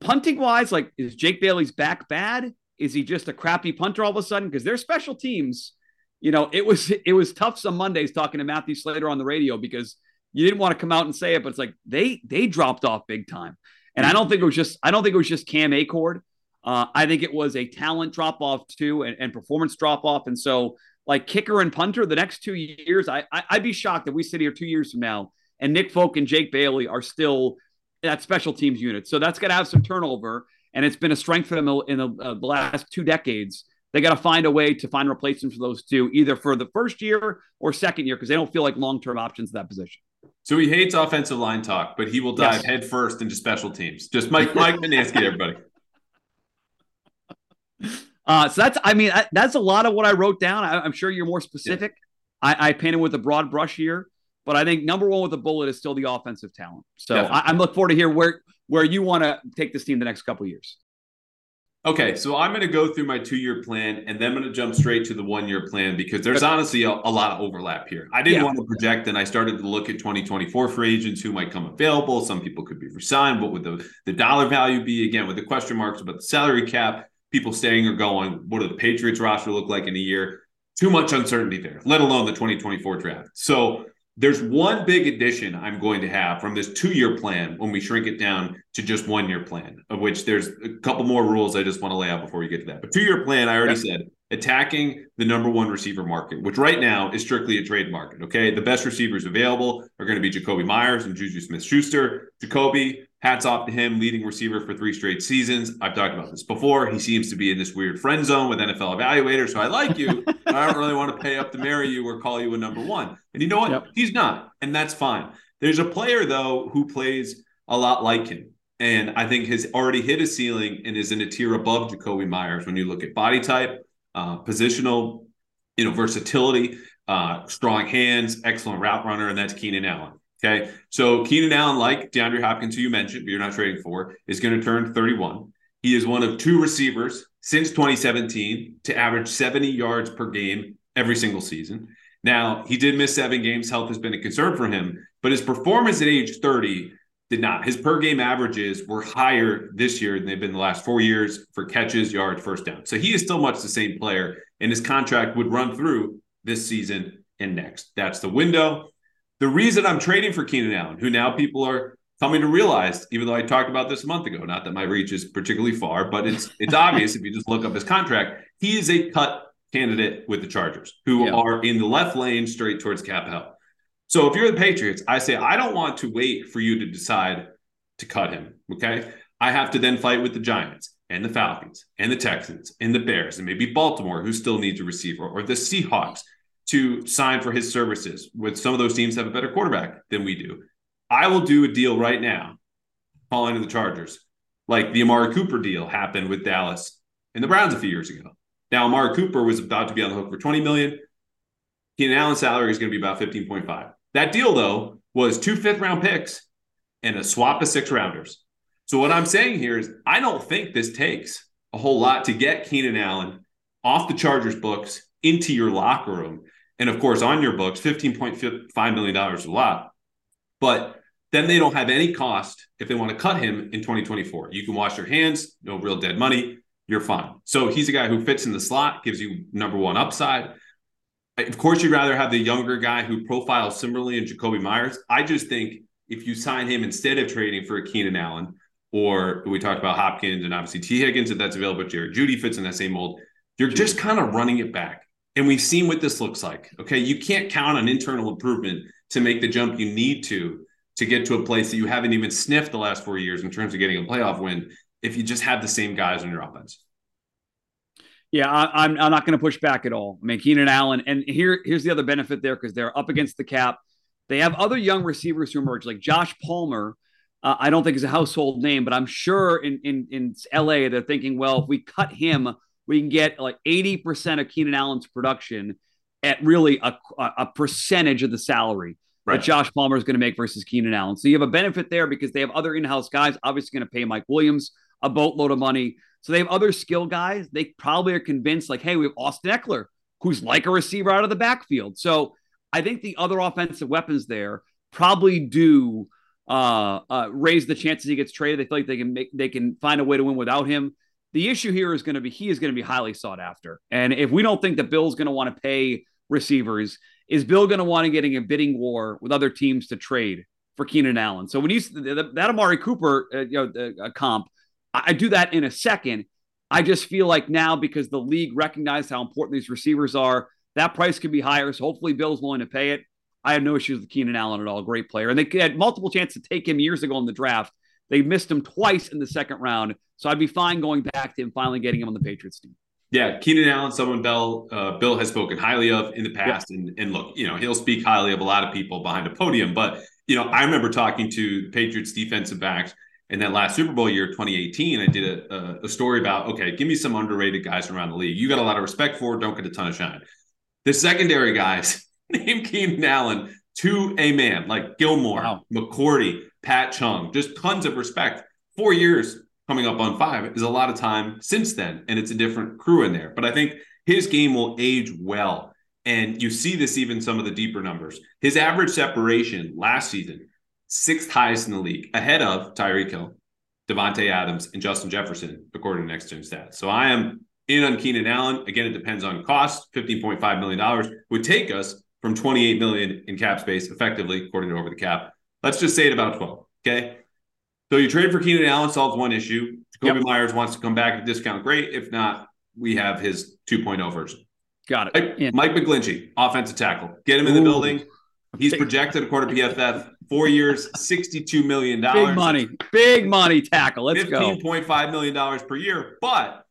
Speaker 2: punting wise, like is Jake Bailey's back bad? Is he just a crappy punter all of a sudden? Because they're special teams. You know, it was it was tough some Mondays talking to Matthew Slater on the radio because you didn't want to come out and say it, but it's like they they dropped off big time. And I don't think it was just I don't think it was just Cam Achord. Uh, I think it was a talent drop off too and, and performance drop off. And so, like kicker and punter, the next two years, I, I would be shocked if we sit here two years from now and Nick Folk and Jake Bailey are still that special teams unit. So that's going to have some turnover, and it's been a strength for them in the, uh, the last two decades. They got to find a way to find replacements for those two, either for the first year or second year, because they don't feel like long term options in that position.
Speaker 1: So he hates offensive line talk, but he will dive yes. head first into special teams. Just Mike Mike Mutnansky, everybody.
Speaker 2: Uh, so that's, I mean, I, that's a lot of what I wrote down. I, am sure you're more specific. Yeah. I, I, painted with a broad brush here, but I think number one with a bullet is still the offensive talent. So I, am looking forward to hear where where you want to take this team the next couple years.
Speaker 1: Okay, so I'm going to go through my two year plan and then I'm going to jump straight to the one year plan because there's honestly a, a, lot of overlap here. I didn't yeah. want to project and I started to look at 2024 free agents who might come available. Some people could be resigned. What would the, the dollar value be? Again, with the question marks about the salary cap people staying or going. What do the Patriots roster look like in a year? Too much uncertainty there, let alone the 2024 draft. So there's one big addition I'm going to have from this two year plan when we shrink it down to just one year plan, of which there's a couple more rules I just want to lay out before we get to that. But two year plan, I already yep. said attacking the number one receiver market, which right now is strictly a trade market. Okay. The best receivers available are going to be Jakobi Meyers and Juju Smith Schuster. Jakobi, hats off to him, leading receiver for three straight seasons. I've talked about this before. He seems to be in this weird friend zone with NFL evaluators. So I like you, but I don't really want to pay up to marry you or call you a number one. And you know what? Yep. He's not. And that's fine. There's a player, though, who plays a lot like him. And I think has already hit a ceiling and is in a tier above Jakobi Meyers when you look at body type, uh, positional, you know, versatility, uh, strong hands, excellent route runner, and that's Keenan Allen. Okay. So Keenan Allen, like DeAndre Hopkins, who you mentioned, but you're not trading for, is going to turn 31. He is one of two receivers since 2017 to average 70 yards per game every single season. Now, he did miss seven games. Health has been a concern for him, but his performance at age 30 did not. His per game averages were higher this year than they've been the last four years for catches, yards, first down. So he is still much the same player, and his contract would run through this season and next. That's the window. The reason I'm trading for Keenan Allen, who now people are coming to realize, even though I talked about this a month ago, not that my reach is particularly far, but it's it's obvious if you just look up his contract, he is a cut candidate with the Chargers, who yeah. are in the left lane straight towards cap help. So if you're the Patriots, I say I don't want to wait for you to decide to cut him. Okay. I have to then fight with the Giants. and the Falcons and the Texans and the Bears and maybe Baltimore, who still needs a receiver, or the Seahawks to sign for his services, with some of those teams have a better quarterback than we do. I will do a deal right now, calling to the Chargers, like the Amari Cooper deal happened with Dallas and the Browns a few years ago. Now, Amari Cooper was about to be on the hook for 20 million. Keenan Allen's salary is going to be about 15.5. That deal, though, was two fifth round picks and a swap of six rounders. So what I'm saying here is I don't think this takes a whole lot to get Keenan Allen off the Chargers books into your locker room. And of course, on your books, $15.5 million is a lot. But then they don't have any cost if they want to cut him in 2024. You can wash your hands, no real dead money, you're fine. So he's a guy who fits in the slot, gives you number one upside. Of course, you'd rather have the younger guy who profiles similarly in Jakobi Meyers. I just think if you sign him instead of trading for a Keenan Allen, or we talked about Hopkins and obviously Tee Higgins, if that's available, Jerry Jeudy fits in that same mold. You're just kind of running it back. And we've seen what this looks like. Okay. You can't count on internal improvement to make the jump you need to to get to a place that you haven't even sniffed the last four years in terms of getting a playoff win if you just have the same guys on your offense.
Speaker 2: Yeah, I, am I'm, I'm not going to push back at all. I mean, Keenan Allen, and here here's the other benefit there because they're up against the cap. They have other young receivers who emerge, like Josh Palmer, uh, I don't think is a household name, but I'm sure in, in in LA they're thinking, well, if we cut him, we can get like 80% of Keenan Allen's production at really a, a percentage of the salary right. that Josh Palmer is going to make versus Keenan Allen. So you have a benefit there because they have other in-house guys, obviously going to pay Mike Williams a boatload of money. So they have other skill guys. They probably are convinced, like, hey, we have Austin Ekeler, who's like a receiver out of the backfield. So I think the other offensive weapons there probably do uh, uh, raise the chances he gets traded. They feel like they can make they can find a way to win without him. The issue here is going to be he is going to be highly sought after. And if we don't think that Bill's going to want to pay receivers, is Bill going to want to get in a bidding war with other teams to trade for Keenan Allen? So when you that Amari Cooper uh, you know uh, comp, I, I do that in a second. I just feel like now because the league recognized how important these receivers are, that price could be higher. So hopefully Bill's willing to pay it. I have no issues with Keenan Allen at all. Great player. And they had multiple chances to take him years ago in the draft. They missed him twice in the second round. So I'd be fine going back to him, finally getting him on the Patriots team.
Speaker 1: Yeah, Keenan Allen, someone Bell, uh, Bill has spoken highly of in the past, and and look, you know, he'll speak highly of a lot of people behind a podium. But you know, I remember talking to Patriots defensive backs in that last Super Bowl year, 2018. I did a, a, story about okay, give me some underrated guys around the league. You got a lot of respect for, don't get a ton of shine. The secondary guys named Keenan Allen to a man like Gilmore, wow. McCourty, Pat Chung, just tons of respect. Four years coming up on five is a lot of time since then, and it's a different crew in there. But I think his game will age well. And you see this even some of the deeper numbers. His average separation last season, sixth highest in the league, ahead of Tyreek Hill, Davante Adams, and Justin Jefferson, according to Next Gen Stats. So I am in on Keenan Allen. Again, it depends on cost. $15.5 million would take us from 28 million in cap space effectively, according to over the cap. Let's just say it about 12. Okay. So you trade for Keenan Allen, solves one issue. Jakobi yep. Myers wants to come back at discount. Great. If not, we have his 2.0 version.
Speaker 2: Got it.
Speaker 1: Mike, yeah. Mike McGlinchey, offensive tackle. Get him in the Ooh. building. He's projected, according to PFF, four years, 62 million.
Speaker 2: Big money. Big money tackle. Let's
Speaker 1: $15. go. $15.5 million per year. But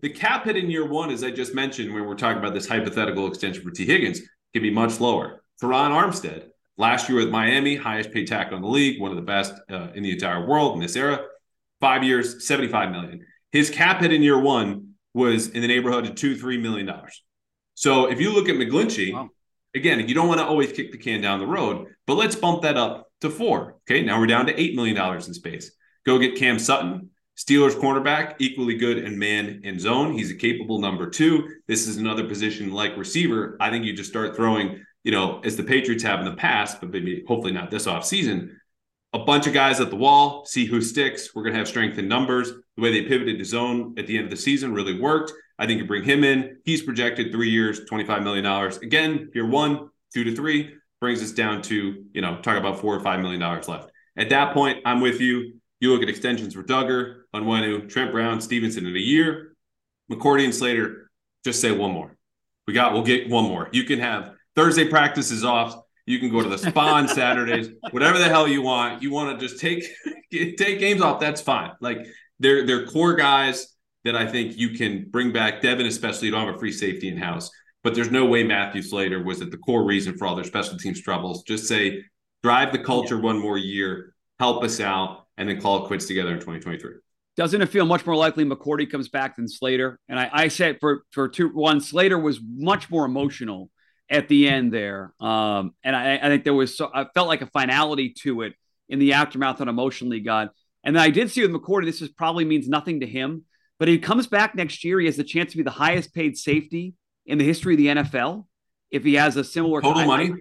Speaker 1: the cap hit in year one, as I just mentioned, when we're talking about this hypothetical extension for Tee Higgins, can be much lower. Terron Armstead, last year with Miami, highest paid tackle in the league, one of the best uh, in the entire world in this era. Five years, 75 million. His cap hit in year one was in the neighborhood of two, three million dollars. So if you look at McGlinchey, wow. again, you don't want to always kick the can down the road, but let's bump that up to four. Okay, now we're down to eight million dollars in space. Go get Cam Sutton, Steelers cornerback, equally good in man and zone. He's a capable number two. This is another position like receiver. I think you just start throwing, you know, as the Patriots have in the past, but maybe hopefully not this offseason, a bunch of guys at the wall, see who sticks. We're going to have strength in numbers. The way they pivoted to zone at the end of the season really worked. I think you bring him in. He's projected three years, $25 million. Again, year one, two to three brings us down to, you know, talk about four or $5 million left. At that point, I'm with you. You look at extensions for Dugger, Onwenu, Trent Brown, Stevenson in a year. McCourty and Slater, just say one more. We got, we'll get one more. You can have Thursday practice is off. You can go to the spa on Saturdays, whatever the hell you want. You want to just take take games off, that's fine. Like they're they're core guys. that I think you can bring back Devin, especially you don't have a free safety in house. But there's no way Matthew Slater was at the core reason for all their special teams troubles. Just say, drive the culture one more year, help us out, and then call it quits together in 2023.
Speaker 2: Doesn't it feel much more likely McCourty comes back than Slater? And I, I said for for two one, Slater was much more emotional at the end there, um, and I, I think there was so I felt like a finality to it in the aftermath that emotionally got. And then I did see with McCourty, this is probably means nothing to him, but he comes back next year. He has the chance to be the highest paid safety in the history of the NFL if he has a similar
Speaker 1: total
Speaker 2: I,
Speaker 1: money.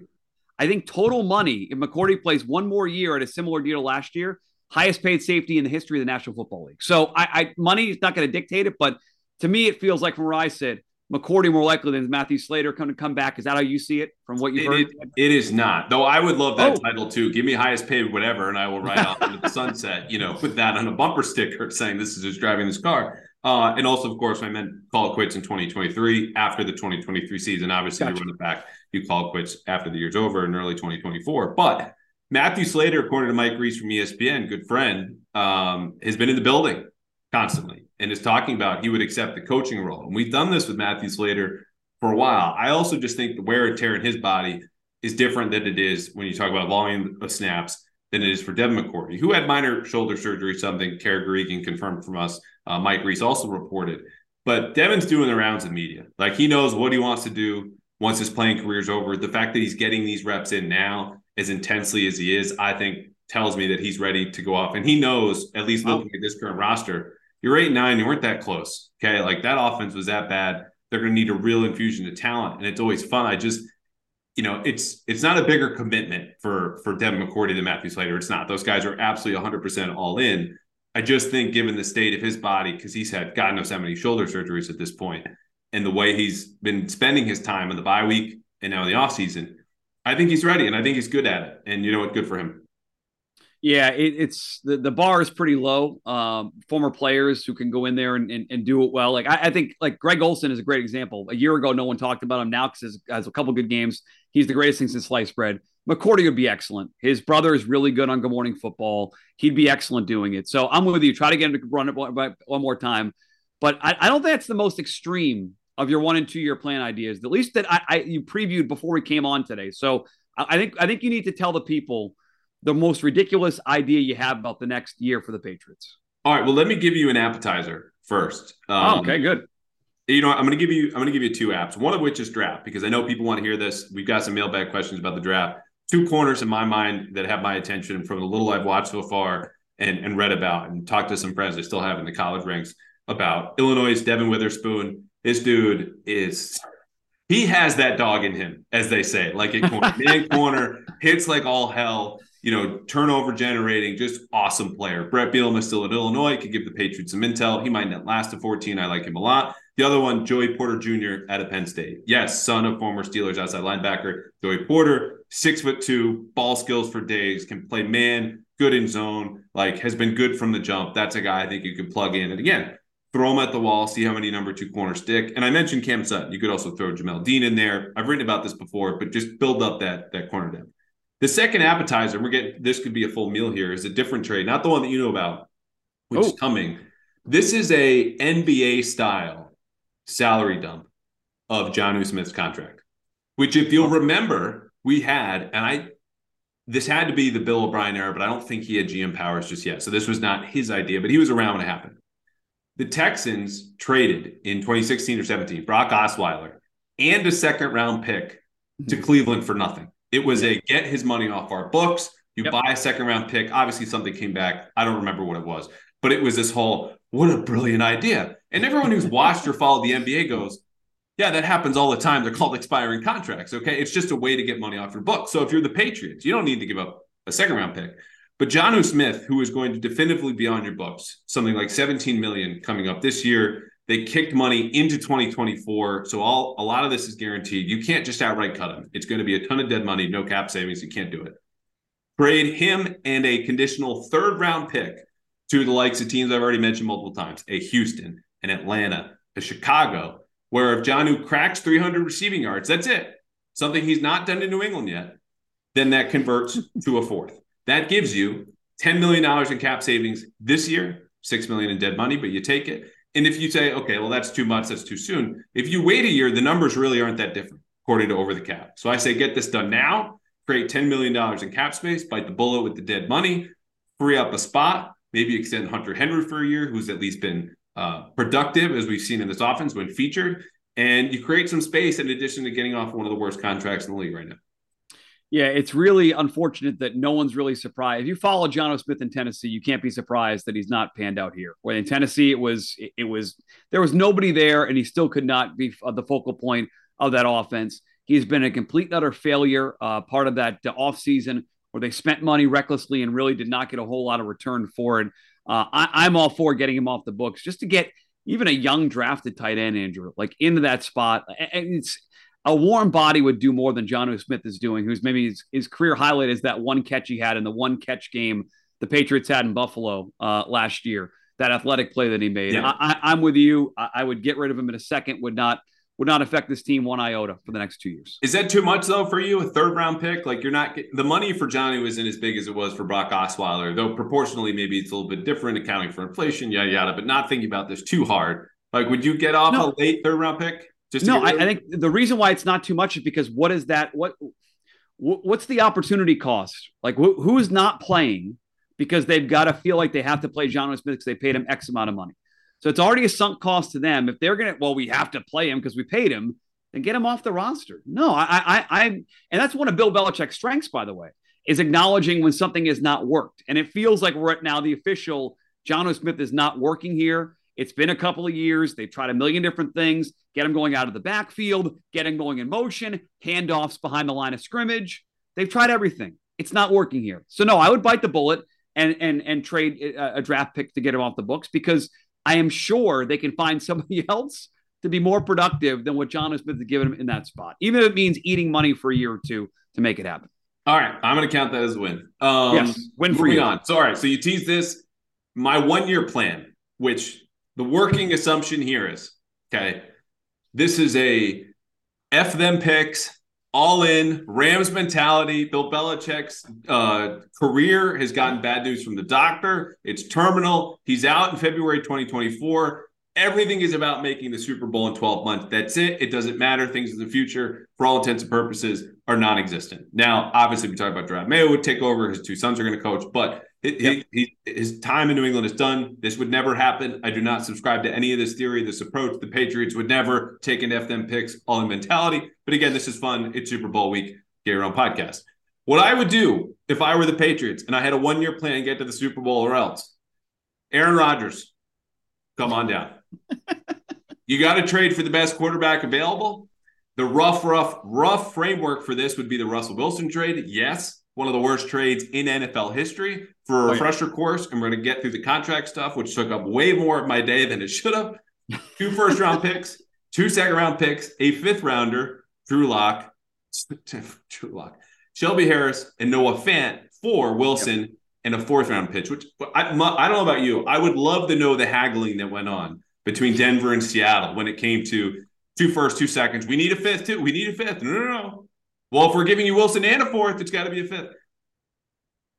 Speaker 2: I, think total money. If McCourty plays one more year at a similar deal last year, highest paid safety in the history of the National Football League. So I, I money is not going to dictate it, but to me, it feels like from where I sit, McCourty more likely than Matthew Slater going to come back. Is that how you see it from what you've
Speaker 1: it,
Speaker 2: heard?
Speaker 1: It, is not. Though I would love that
Speaker 2: Oh.
Speaker 1: title too. Give me highest paid whatever, and I will ride off into the sunset. You know, put that on a bumper sticker saying this is who's driving this car. Uh, and also, of course, I meant call it quits in 2023 after the 2023 season. Obviously,
Speaker 2: Gotcha.
Speaker 1: you run it back. You call it quits after the year's over in early 2024. But Matthew Slater, according to Mike Reiss from ESPN, good friend, um, has been in the building constantly and is talking about he would accept the coaching role. And we've done this with Matthew Slater for a while. I also just think the wear and tear in his body is different than it is when you talk about volume of snaps than it is for Devin McCourty, who had minor shoulder surgery, something Karen Guregian confirmed from us. Uh, Mike Reiss also reported. But Devin's doing the rounds of media. Like he knows what he wants to do once his playing career is over. The fact that he's getting these reps in now as intensely as he is, I think tells me that he's ready to go off. And he knows, at least looking at this current roster, you're eight nine, you weren't that close. Okay. Like that offense was that bad. They're going to need a real infusion of talent. And it's always fun. I just, you know, it's it's not a bigger commitment for for Devin McCourty than Matthew Slater. It's not. Those guys are absolutely 100% all in. I just think, given the state of his body, because he's had God knows how many shoulder surgeries at this point, and the way he's been spending his time in the bye week and now in the offseason, I think he's ready and I think he's good at it. And you know what? Good for him.
Speaker 2: Yeah, it, it's the, the bar is pretty low. Um, former players who can go in there and, and, and do it well. Like I, I think like Greg Olsen is a great example. A year ago, no one talked about him. Now because has a couple good games. He's the greatest thing since sliced bread. McCourty would be excellent. His brother is really good on Good Morning Football. He'd be excellent doing it. So I'm with you. Try to get him to run it one, one more time. But I, I don't think that's the most extreme of your one and two year plan ideas. At least that I, I you previewed before we came on today. So I, I think I think you need to tell the people the most ridiculous idea you have about the next year for the Patriots.
Speaker 1: All right. Well, let me give you an appetizer first.
Speaker 2: oh,
Speaker 1: Um,
Speaker 2: okay, good.
Speaker 1: You know. I'm going to give you. I'm going to give you two apps. One of which is draft because I know people want to hear this. We've got some mailbag questions about the draft. Two corners in my mind that have my attention from the little I've watched so far and and read about and talked to some friends I still have in the college ranks about Illinois' Devon Witherspoon. This dude is. He has that dog in him, as they say, like at corner, man corner, hits like all hell you know, turnover generating, just awesome player. Bret Bielema still at Illinois, could give the Patriots some intel. He might not last to 14. I like him a lot. The other one, Joey Porter Jr. out of Penn State. Yes, son of former Steelers outside linebacker Joey Porter, six foot two, ball skills for days, can play man, good in zone, like has been good from the jump. That's a guy I think you could plug in. And again, throw him at the wall, see how many number two corners stick. And I mentioned Cam Sutton. You could also throw Jamel Dean in there. I've written about this before, but just build up that that corner depth. The second appetizer, we're getting this could be a full meal here, is a different trade, not the one that you know about, which
Speaker 2: Oh.
Speaker 1: is coming. This is a NBA style salary dump of Jonnu Smith's contract, which, if you'll remember, we had, and I this had to be the Bill O'Brien era, but I don't think he had GM powers just yet. So this was not his idea, but he was around when it happened. The Texans traded in 2016 or 17 Brock Osweiler and a second round pick to hmm. Cleveland for nothing. It was a get his money off our books. You
Speaker 2: Yep.
Speaker 1: buy a second round pick. Obviously, something came back. I don't remember what it was, but it was this whole what a brilliant idea. And everyone who's watched or followed the NBA goes, yeah, that happens all the time. They're called expiring contracts. Okay. It's just a way to get money off your books. So if you're the Patriots, you don't need to give up a second round pick. But Jonnu Smith, who is going to definitively be on your books, something like 17 million coming up this year. They kicked money into 2024. So all a lot of this is guaranteed. You can't just outright cut him. It's going to be a ton of dead money, no cap savings. You can't do it. Trade him and a conditional third round pick to the likes of teams I've already mentioned multiple times, a Houston, an Atlanta, a Chicago, where if Jonnu cracks 300 receiving yards, that's it. Something he's not done in New England yet, then that converts to a fourth. That gives you $10 million in cap savings this year, 6 million in dead money, but you take it. And if you say, okay, well, that's too much, that's too soon. If you wait a year, the numbers really aren't that different according to over the cap. So I say, get this done now, create $10 million in cap space, bite the bullet with the dead money, free up a spot, maybe extend Hunter Henry for a year, who's at least been uh, productive, as we've seen in this offense when featured. And you create some space in addition to getting off one of the worst contracts in the league right now.
Speaker 2: Yeah, it's really unfortunate that no one's really surprised. If you follow Jonnu Smith in Tennessee, you can't be surprised that he's not panned out here. Where in Tennessee, it was it was there was nobody there, and he still could not be the focal point of that offense. He's been a complete utter failure. Uh, part of that uh, offseason where they spent money recklessly and really did not get a whole lot of return for it. Uh, I, am all for getting him off the books just to get even a young drafted tight end, Andrew, like into that spot. And it's a warm body would do more than Jonnu Smith is doing, who's maybe his, his, career highlight is that one catch he had in the one catch game the Patriots had in Buffalo uh, last year, that athletic play that he made. Yeah. I, am with you. I, I, would get rid of him in a second, would not would not affect this team one iota for the next two years.
Speaker 1: Is that too much though for you? A third round pick? Like you're not the money for Johnny isn't as big as it was for Brock Osweiler, though proportionally maybe it's a little bit different, accounting for inflation, yada yada. But not thinking about this too hard. Like, would you get off no. a late third round pick?
Speaker 2: Just no, I, I, think the reason why it's not too much is because what is that? What what's the opportunity cost? Like wh- who is not playing because they've got to feel like they have to play Jonnu Smith because they paid him X amount of money. So it's already a sunk cost to them. If they're gonna, well, we have to play him because we paid him, then get him off the roster. No, I, I, I, and that's one of Bill Belichick's strengths, by the way, is acknowledging when something has not worked. And it feels like we're at now the official Jonnu Smith is not working here. It's been a couple of years. They've tried a million different things get him going out of the backfield, get him going in motion, handoffs behind the line of scrimmage. They've tried everything. It's not working here. So, no, I would bite the bullet and, and, and trade a, a draft pick to get him off the books because I am sure they can find somebody else to be more productive than what Jonnu Smith has given him in that spot, even if it means eating money for a year or two to make it happen.
Speaker 1: All right, I'm going to count that as a win. Um,
Speaker 2: yes, win for you.
Speaker 1: on. So, all right, so you tease this. My one year plan, which the working assumption here is okay, this is a F them picks, all in Rams mentality. Bill Belichick's uh, career has gotten bad news from the doctor. It's terminal. He's out in February 2024. Everything is about making the Super Bowl in 12 months. That's it. It doesn't matter. Things in the future, for all intents and purposes, are non existent. Now, obviously, we talk about draft. Mayo would take over. His two sons are going to coach, but Yep. He, his time in New England is done. This would never happen. I do not subscribe to any of this theory, this approach. The Patriots would never take an F them picks all in mentality. But again, this is fun. It's Super Bowl week. Get your own podcast. What I would do if I were the Patriots and I had a one year plan to get to the Super Bowl or else, Aaron Rodgers, come on down. you got to trade for the best quarterback available. The rough, rough, rough framework for this would be the Russell Wilson trade. Yes one of the worst trades in NFL history for a refresher course. And we're going to get through the contract stuff, which took up way more of my day than it should have. Two first round picks, two second round picks, a fifth rounder, Drew Lock, Drew Lock, Shelby Harris, and Noah Fant for Wilson, yep. and a fourth round pitch, which I, I don't know about you. I would love to know the haggling that went on between Denver and Seattle when it came to two first, two seconds. We need a fifth, too. We need a fifth. No, no, no. Well, if we're giving you Wilson and a fourth, it's got to be a fifth.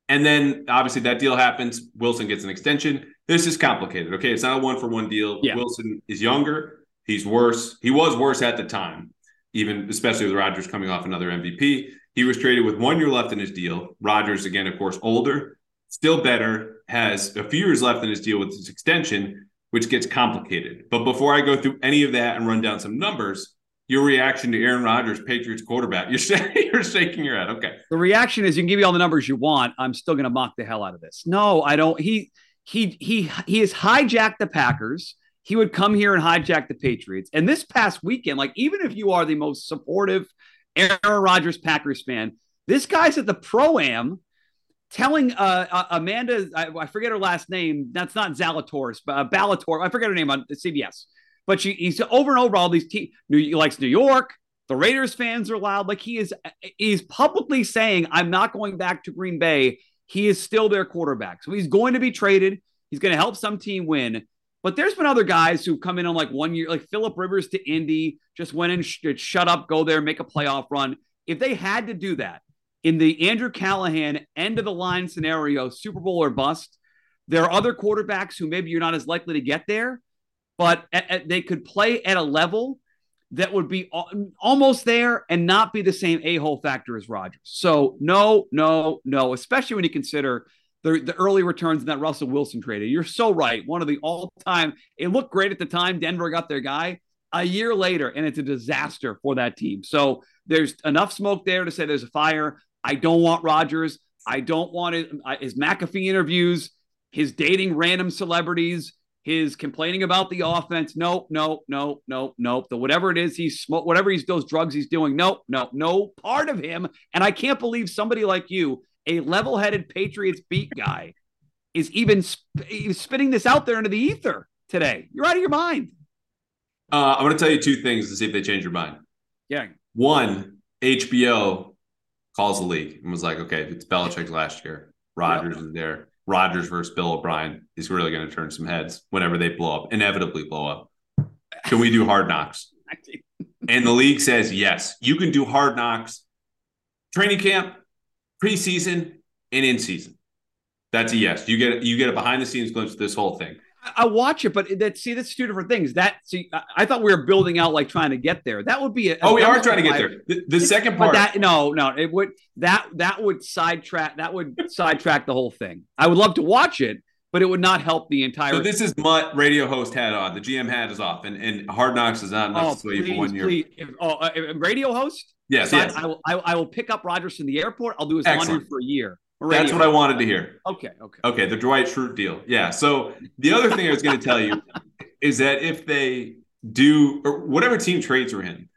Speaker 1: And then obviously that deal happens. Wilson gets an extension. This is complicated. Okay. It's not a one for one deal. Yeah. Wilson is younger. He's worse. He was worse at the time, even especially with Rodgers coming off another MVP. He was traded with one year left in his deal. Rodgers, again, of course, older, still better, has a few years left in his deal with his extension, which gets complicated. But before I go through any of that and run down some numbers, your reaction to Aaron Rodgers, Patriots quarterback. You're shaking, you're shaking your head. Okay.
Speaker 2: The reaction is you can give me all the numbers you want. I'm still going to mock the hell out of this. No, I don't. He he he he has hijacked the Packers. He would come here and hijack the Patriots. And this past weekend, like even if you are the most supportive Aaron Rodgers Packers fan, this guy's at the pro am telling uh, uh, Amanda, I, I, forget her last name. That's not Zalatoris, but uh, Ballator. I forget her name on CBS but he's over and over all these teams. He likes New York. The Raiders fans are loud. Like he is, he's publicly saying, "I'm not going back to Green Bay." He is still their quarterback, so he's going to be traded. He's going to help some team win. But there's been other guys who've come in on like one year, like Philip Rivers to Indy, just went and sh- shut up, go there, make a playoff run. If they had to do that in the Andrew Callahan end of the line scenario, Super Bowl or bust, there are other quarterbacks who maybe you're not as likely to get there but they could play at a level that would be al- almost there and not be the same a hole factor as Rodgers. So no, no, no. Especially when you consider the the early returns in that Russell Wilson trade. You're so right. One of the all time. It looked great at the time. Denver got their guy. A year later, and it's a disaster for that team. So there's enough smoke there to say there's a fire. I don't want Rodgers. I don't want uh, his McAfee interviews, his dating random celebrities, his complaining about the offense. No, no, no, no, no. The whatever it is he's smoke, whatever he's those drugs he's doing. No, no, no part of him. And I can't believe somebody like you, a level-headed Patriots beat guy, is even sp- spitting this out there into the ether today. You're out of your mind.
Speaker 1: Uh, I'm going to tell you two things to see if they change your mind.
Speaker 2: Yeah.
Speaker 1: One, HBO calls the league and was like, okay, it's Belichick last year. Rodgers is there. Rodgers versus Bill O'Brien is really going to turn some heads whenever they blow up, inevitably blow up. Can we do hard knocks? And the league says yes, you can do hard knocks, training camp, preseason, and in season. That's a yes. You get you get a behind the scenes glimpse of this whole thing.
Speaker 2: I watch it, but that see, that's two different things. That see, I- thought we were building out like trying to get there. That would be a,
Speaker 1: Oh, we are trying to get there. The, the second
Speaker 2: But
Speaker 1: part,
Speaker 2: that no, no, it would that that would sidetrack that would sidetrack the whole thing. I would love to watch it, but it would not help the entire.
Speaker 1: so this is Mutt radio host hat on. The GM hat is off, and, and Hard Knocks is not enough
Speaker 2: oh,
Speaker 1: to
Speaker 2: please,
Speaker 1: for one year.
Speaker 2: please. If, oh, uh, radio host.
Speaker 1: Yes,
Speaker 2: I-
Speaker 1: yes.
Speaker 2: I, will. I, I will pick up Rodgers in the airport. I'll do his
Speaker 1: Excellent.
Speaker 2: laundry for a year.
Speaker 1: That's what I wanted to hear.
Speaker 2: Okay, okay.
Speaker 1: Okay, the Dwight Schrute deal. Yeah. So the other thing I was going to tell you is that if they do or whatever team trades for him,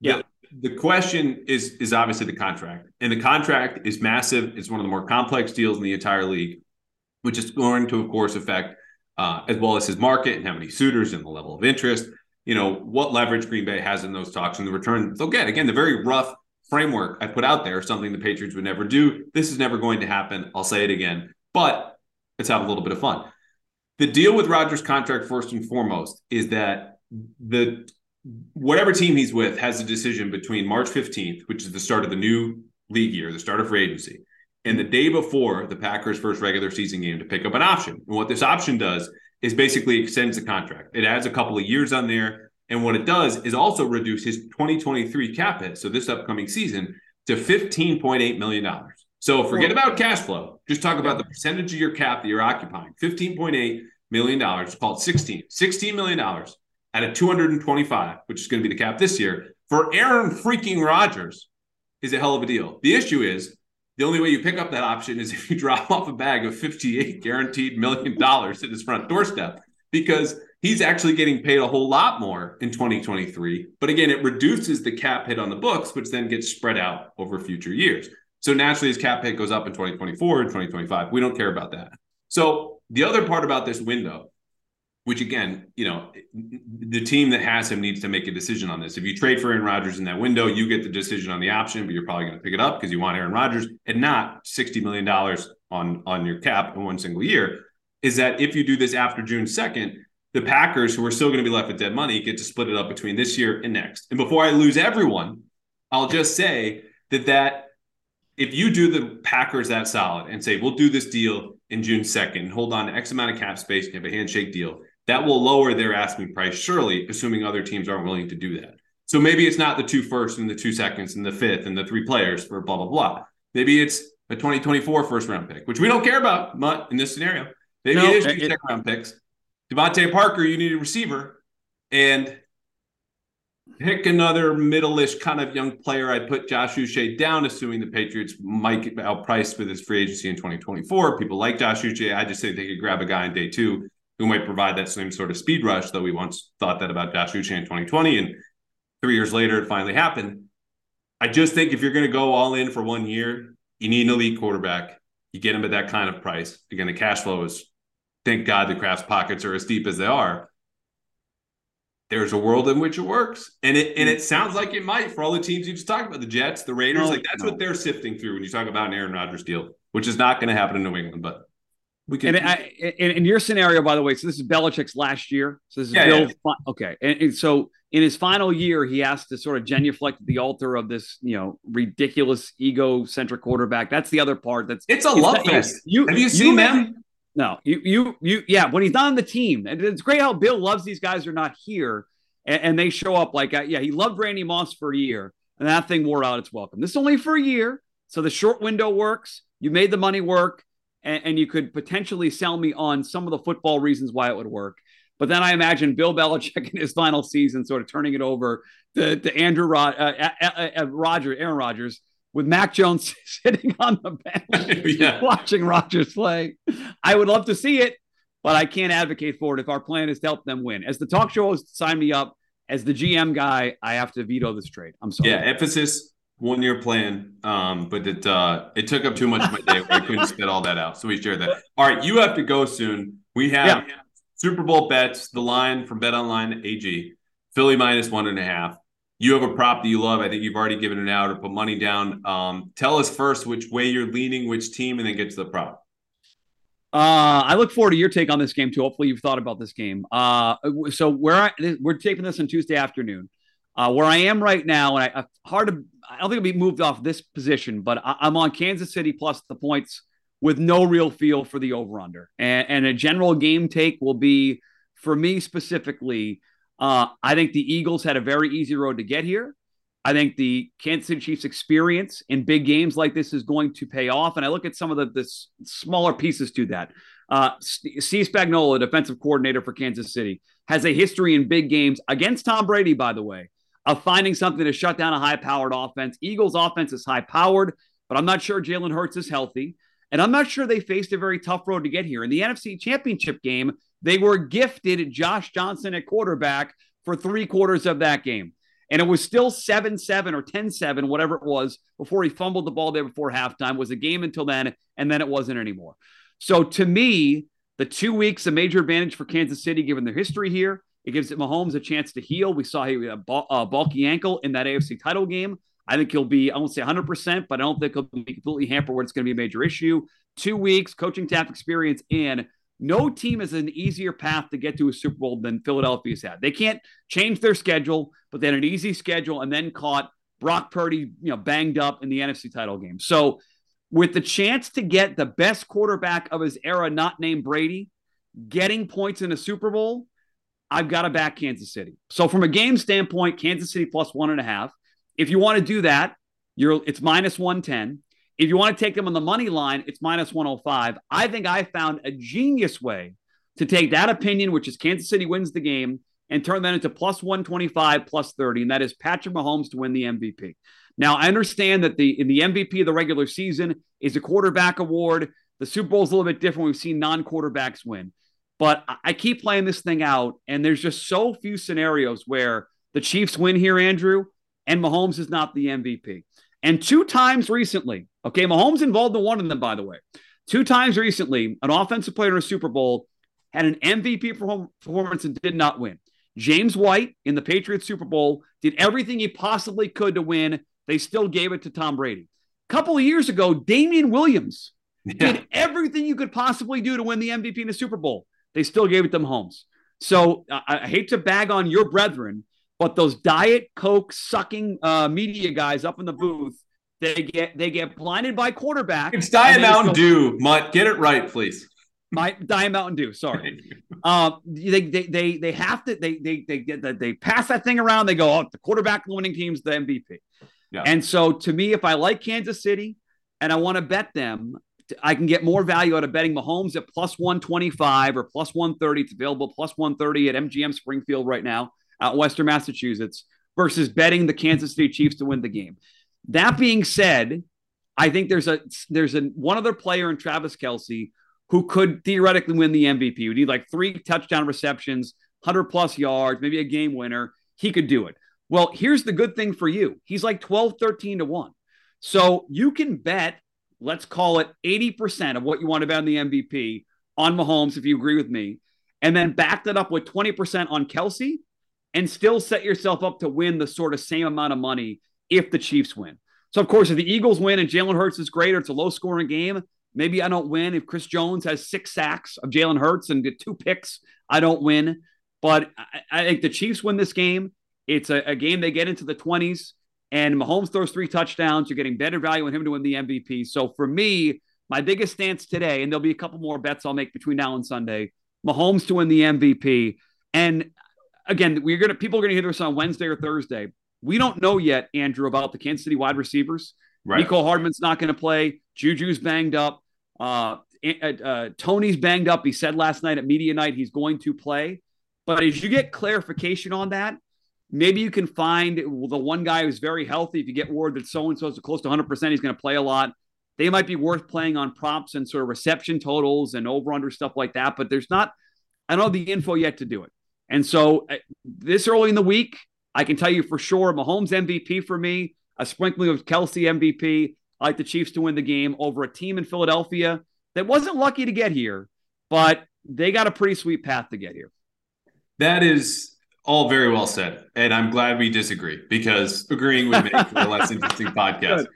Speaker 2: Yeah.
Speaker 1: The, the question is is obviously the contract, and the contract is massive. It's one of the more complex deals in the entire league, which is going to, of course, affect uh, as well as his market and how many suitors and the level of interest. You know what leverage Green Bay has in those talks and the return they'll get. Again, the very rough framework I put out there, something the Patriots would never do. This is never going to happen. I'll say it again, but let's have a little bit of fun. The deal with Rodgers' contract, first and foremost, is that the whatever team he's with has a decision between March 15th, which is the start of the new league year, the start of free agency, and the day before the Packers' first regular season game to pick up an option. And what this option does is basically extends the contract. It adds a couple of years on there. And what it does is also reduce his 2023 cap hit, so this upcoming season, to $15.8 million. So forget about cash flow. Just talk about the percentage of your cap that you're occupying. $15.8 million, it's called 16. $16 million at a 225, which is going to be the cap this year, for Aaron freaking Rodgers is a hell of a deal. The issue is the only way you pick up that option is if you drop off a bag of 58 guaranteed million dollars at his front doorstep because he's actually getting paid a whole lot more in 2023. But again, it reduces the cap hit on the books, which then gets spread out over future years. So naturally, his cap hit goes up in 2024 and 2025. We don't care about that. So the other part about this window, which again, you know, the team that has him needs to make a decision on this. If you trade for Aaron Rodgers in that window, you get the decision on the option, but you're probably going to pick it up because you want Aaron Rodgers and not $60 million on, on your cap in one single year. Is that if you do this after June 2nd, the Packers, who are still going to be left with dead money, get to split it up between this year and next. And before I lose everyone, I'll just say that that if you do the Packers that solid and say we'll do this deal in June 2nd, hold on to X amount of cap space, and have a handshake deal, that will lower their asking price, surely, assuming other teams aren't willing to do that. So maybe it's not the two first and the two seconds and the fifth and the three players for blah blah blah. Maybe it's a 2024 first round pick, which we don't care about much in this scenario. Maybe
Speaker 2: No,
Speaker 1: it is two
Speaker 2: it-
Speaker 1: second round picks. DeVante Parker, you need a receiver, and pick another middle-ish kind of young player. I'd put Josh Uche down, assuming the Patriots might get outpriced with his free agency in 2024. People like Josh Uche. I just think they could grab a guy in day two who might provide that same sort of speed rush, that we once thought that about Josh Uche in 2020. And three years later, it finally happened. I just think if you're going to go all in for one year, you need an elite quarterback. You get him at that kind of price. Again, the cash flow is, thank God the Krafts pockets are as deep as they are there's a world in which it works. And it and it mm-hmm. sounds like it might for all the teams you just talked about, the Jets, the Raiders.
Speaker 2: No,
Speaker 1: like that's
Speaker 2: no.
Speaker 1: what they're sifting through when you talk about an Aaron Rodgers deal, which is not going to happen in New England, but we can
Speaker 2: And I, in, in your scenario, by the way, so this is Belichick's last year. So this is
Speaker 1: Yeah,
Speaker 2: Bill.
Speaker 1: yeah.
Speaker 2: Okay, and, and so in his final year, he has to sort of genuflect at the altar of this, you know, ridiculous egocentric quarterback. That's the other part. That's
Speaker 1: it's a love fest.
Speaker 2: You
Speaker 1: Have you seen
Speaker 2: may-
Speaker 1: them?
Speaker 2: No, you, you, you, yeah. When he's not on the team, and it's great how Bill loves these guys are not here, and, and they show up like, uh, yeah, he loved Randy Moss for a year, and that thing wore out its welcome. This is only for a year, so the short window works. You made the money work, and, and you could potentially sell me on some of the football reasons why it would work. But then I imagine Bill Belichick in his final season, sort of turning it over to, to Andrew Rod, uh, uh, uh, Roger, Aaron Rodgers, with Mac Jones sitting on the bench
Speaker 1: Yeah.
Speaker 2: watching Rodgers play. I would love to see it, but I can't advocate for it if our plan is to help them win. As the talk show host, sign me up. As the GM guy, I have to veto this trade. I'm sorry.
Speaker 1: Yeah, emphasis one year plan. Um, but it uh it took up too much of my day. I couldn't spit all that out. So we shared that. All right, you have to go soon. We have Super Bowl bets, the line from Bet Online AG, Philly minus one and a half. You have a prop that you love. I think you've already given it out or put money down. Um, tell us first which way you're leaning, which team, and then get to the prop.
Speaker 2: Uh, I look forward to your take on this game too. Hopefully, you've thought about this game. Uh, so where I, we're taping this on Tuesday afternoon. Uh, where I am right now, and I, I hard to, I don't think I'll be moved off this position, but I, I'm on Kansas City plus the points with no real feel for the over under. And, and a general game take will be for me specifically. Uh, I think the Eagles had a very easy road to get here. I think the Kansas City Chiefs experience in big games like this is going to pay off. And I look at some of the, the smaller pieces to that. Uh, Steve Spagnuolo, defensive coordinator for Kansas City, has a history in big games against Tom Brady, by the way, of finding something to shut down a high powered offense. Eagles' offense is high powered, but I'm not sure Jalen Hurts is healthy. And I'm not sure they faced a very tough road to get here. In the NFC Championship game, they were gifted Josh Johnson at quarterback for three quarters of that game. And it was still 7 7 or 10 7, whatever it was, before he fumbled the ball there before halftime. Was a game until then, and then it wasn't anymore. So to me, the two weeks a major advantage for Kansas City, given their history here. It gives it Mahomes a chance to heal. We saw had a uh, bulky ankle in that AFC title game. I think he'll be, I won't say 100%, but I don't think he'll be completely hampered where it's going to be a major issue. Two weeks, coaching staff experience in. No team has an easier path to get to a Super Bowl than Philadelphia's had. They can't change their schedule, but they had an easy schedule and then caught Brock Purdy, you know, banged up in the NFC title game. So, with the chance to get the best quarterback of his era, not named Brady, getting points in a Super Bowl, I've got to back Kansas City. So, from a game standpoint, Kansas City plus one and a half. If you want to do that, you're it's minus 110. If you want to take them on the money line, it's minus 105. I think I found a genius way to take that opinion, which is Kansas City wins the game, and turn that into plus 125, plus 30, and that is Patrick Mahomes to win the MVP. Now, I understand that the in the MVP of the regular season is a quarterback award. The Super Bowl is a little bit different. We've seen non-quarterbacks win. But I- I keep playing this thing out, and there's just so few scenarios where the Chiefs win here, Andrew, and Mahomes is not the MVP. And two times recently, okay, Mahomes involved in one of them, by the way. Two times recently, an offensive player in a Super Bowl had an MVP performance and did not win. James White in the Patriots Super Bowl did everything he possibly could to win. They still gave it to Tom Brady. A couple of years ago, Damien Williams did everything you could possibly do to win the MVP in the Super Bowl. They still gave it to Mahomes. So I, I hate to bag on your brethren, but those diet coke sucking uh, media guys up in the booth, they get they get blinded by quarterback.
Speaker 1: It's Diet Mountain Dew, Mutt. Get it right, please.
Speaker 2: My Diet Mountain Dew. Sorry. Um, they, they they they have to they they they get that they pass that thing around. They go, oh, the quarterback winning team's the MVP.
Speaker 1: Yeah.
Speaker 2: And so to me, if I like Kansas City and I want to bet them, I can get more value out of betting Mahomes at plus 125 or plus 130. It's available plus 130 at MGM Springfield right now out Western Massachusetts versus betting the Kansas City Chiefs to win the game. That being said, I think there's a there's a one other player in Travis Kelce who could theoretically win the MVP. We need like three touchdown receptions, 100 plus yards, maybe a game winner. He could do it. Well, here's the good thing for you. He's like 12, 13 to 1. So you can bet, let's call it 80% of what you want to bet on the MVP on Mahomes, if you agree with me, and then back that up with 20% on Kelsey and still set yourself up to win the sort of same amount of money if the Chiefs win. So, of course, if the Eagles win and Jalen Hurts is great or it's a low scoring game, maybe I don't win. If Chris Jones has six sacks of Jalen Hurts and get two picks, I don't win. But I, I think the Chiefs win this game. It's a, a game they get into the 20s, and Mahomes throws three touchdowns. You're getting better value on him to win the MVP. So for me, my biggest stance today, and there'll be a couple more bets I'll make between now and Sunday. Mahomes to win the MVP. And again, we're gonna people are gonna hear this on Wednesday or Thursday. We don't know yet, Andrew, about the Kansas City wide receivers.
Speaker 1: Right.
Speaker 2: Mecole Hardman's not going to play. Juju's banged up. Uh, uh, uh, Toney's banged up. He said last night at media night he's going to play. But as you get clarification on that, maybe you can find the one guy who's very healthy. If you get word that so and so is close to 100%, he's going to play a lot. They might be worth playing on props and sort of reception totals and over under stuff like that. But there's not, I don't have the info yet to do it. And so uh, this early in the week, I can tell you for sure Mahomes MVP for me, a sprinkling of Kelce MVP. I like the Chiefs to win the game over a team in Philadelphia that wasn't lucky to get here, but they got a pretty sweet path to get here.
Speaker 1: That is all very well said. And I'm glad we disagree because agreeing would make for a less interesting podcast.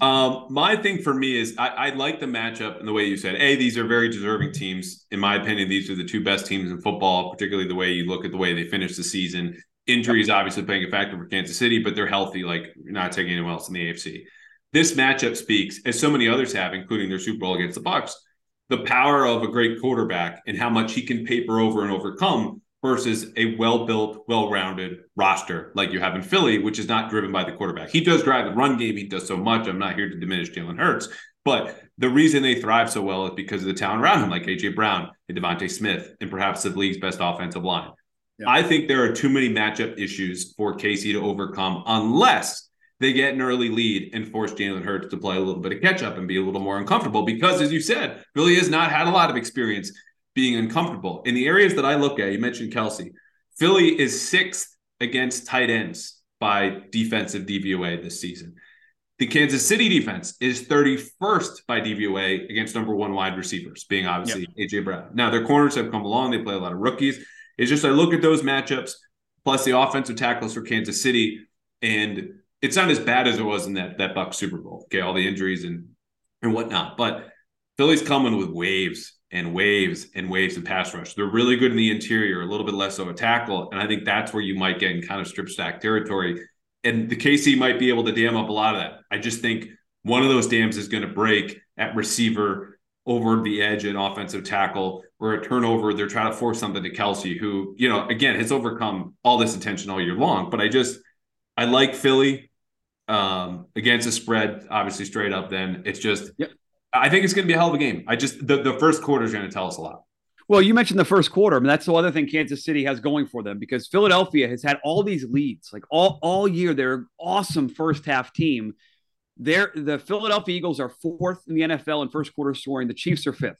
Speaker 1: Um, my thing for me is I, I, like the matchup and the way you said, hey, these are very deserving teams. In my opinion, these are the two best teams in football, particularly the way you look at the way they finished the season. Injuries obviously playing a factor for Kansas City, but they're healthy, like not taking anyone else in the AFC. This matchup speaks, as so many others have, including their Super Bowl against the Bucks, the power of a great quarterback and how much he can paper over and overcome versus a well-built, well-rounded roster like you have in Philly, which is not driven by the quarterback. He does drive the run game. He does so much. I'm not here to diminish Jalen Hurts, but the reason they thrive so well is because of the talent around him, like AJ Brown and DeVonta Smith, and perhaps the league's best offensive line. Yeah. I think there are too many matchup issues for KC to overcome unless they get an early lead and force Jalen Hurts to play a little bit of catch up and be a little more uncomfortable. Because, as you said, Philly has not had a lot of experience being uncomfortable. In the areas that I look at, you mentioned Kelce. Philly is sixth against tight ends by defensive DVOA this season. The Kansas City defense is 31st by DVOA against number one wide receivers, being obviously yep. AJ Brown. Now, their corners have come along. They play a lot of rookies. It's just I look at those matchups, plus the offensive tackles for Kansas City, and it's not as bad as it was in that that Buck Super Bowl. Okay, all the injuries and and whatnot, but Philly's coming with waves and waves and waves of pass rush. They're really good in the interior, a little bit less of a tackle. And I think that's where you might get in kind of strip stack territory. And the KC might be able to dam up a lot of that. I just think one of those dams is going to break at receiver over the edge and offensive tackle or a turnover. They're trying to force something to Kelce, who, you know, again, has overcome all this attention all year long. But I just, I like Philly um, against a spread, obviously straight up. Then it's just, yep. I think it's going to be a hell of a game. I just the, the first quarter is going to tell us a lot.
Speaker 2: Well, you mentioned the first quarter. I mean, that's the other thing Kansas City has going for them because Philadelphia has had all these leads, like all all year. They're an awesome first half team. They're the Philadelphia Eagles are fourth in the NFL in first quarter scoring. The Chiefs are 5th mm-hmm.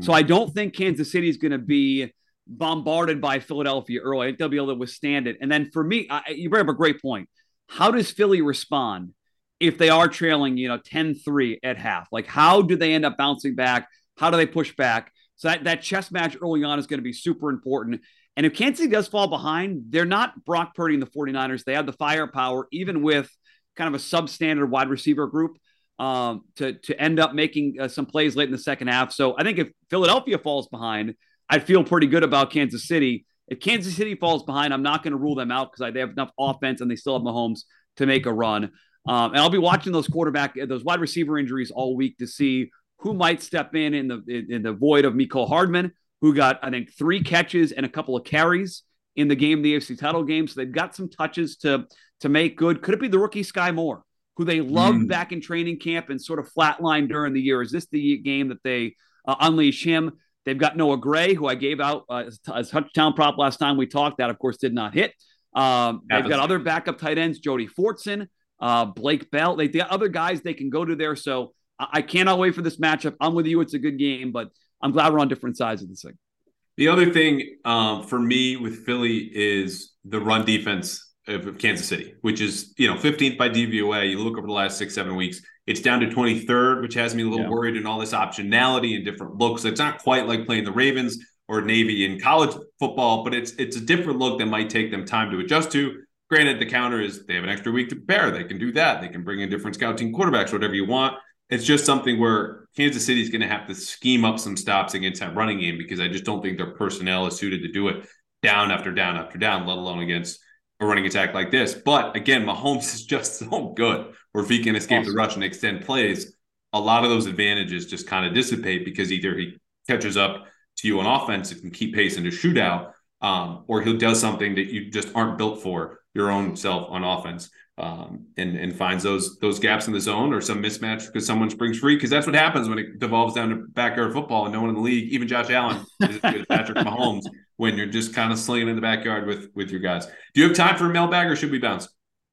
Speaker 2: So I don't think Kansas City is going to be bombarded by Philadelphia early. I think they'll be able to withstand it. And then for me, I, you bring up a great point. How does Philly respond? if they are trailing, you know, 10-3 at half? Like how do they end up bouncing back? How do they push back? So that, that chess match early on is going to be super important. And if Kansas City does fall behind, they're not Brock Purdy and the 49ers. They have the firepower, even with kind of a substandard wide receiver group, um, to, to end up making uh, some plays late in the second half. So I think if Philadelphia falls behind, I'd feel pretty good about Kansas City. If Kansas City falls behind, I'm not going to rule them out because they have enough offense and they still have Mahomes to make a run. Um, and I'll be watching those quarterback, those wide receiver injuries all week to see who might step in in the in the void of Mecole Hardman, who got I think three catches and a couple of carries in the game, the AFC title game. So they've got some touches to to make good. Could it be the rookie Skyy Moore, who they loved mm. back in training camp and sort of flatlined during the year? Is this the game that they uh, unleash him? They've got Noah Gray, who I gave out uh, as touchdown prop last time we talked. That of course did not hit. Um, they've got other backup tight ends, Jody Fortson uh, Blake Bell. They, the other guys they can go to there. So I, I cannot wait for this matchup. I'm with you. It's a good game, but I'm glad we're on different sides of this thing.
Speaker 1: The other thing um, for me with Philly is the run defense of Kansas City, which is you know 15th by DVOA. You look over the last six seven weeks, it's down to 23rd, which has me a little yeah. worried and all this optionality and different looks. It's not quite like playing the Ravens or Navy in college football, but it's it's a different look that might take them time to adjust to. Granted, the counter is they have an extra week to prepare. They can do that. They can bring in different scouting quarterbacks, whatever you want. It's just something where Kansas City is going to have to scheme up some stops against that running game because I just don't think their personnel is suited to do it down after down after down, let alone against a running attack like this. But again, Mahomes is just so good where if he can escape awesome. the rush and extend plays, a lot of those advantages just kind of dissipate because either he catches up to you on offense and can keep pace in a shootout, um, or he'll does something that you just aren't built for your own self on offense. Um, and and finds those those gaps in the zone or some mismatch because someone springs free because that's what happens when it devolves down to backyard football and no one in the league, even Josh Allen, is as Patrick Mahomes when you're just kind of slinging in the backyard with with your guys. Do you have time for a mailbag or should we bounce?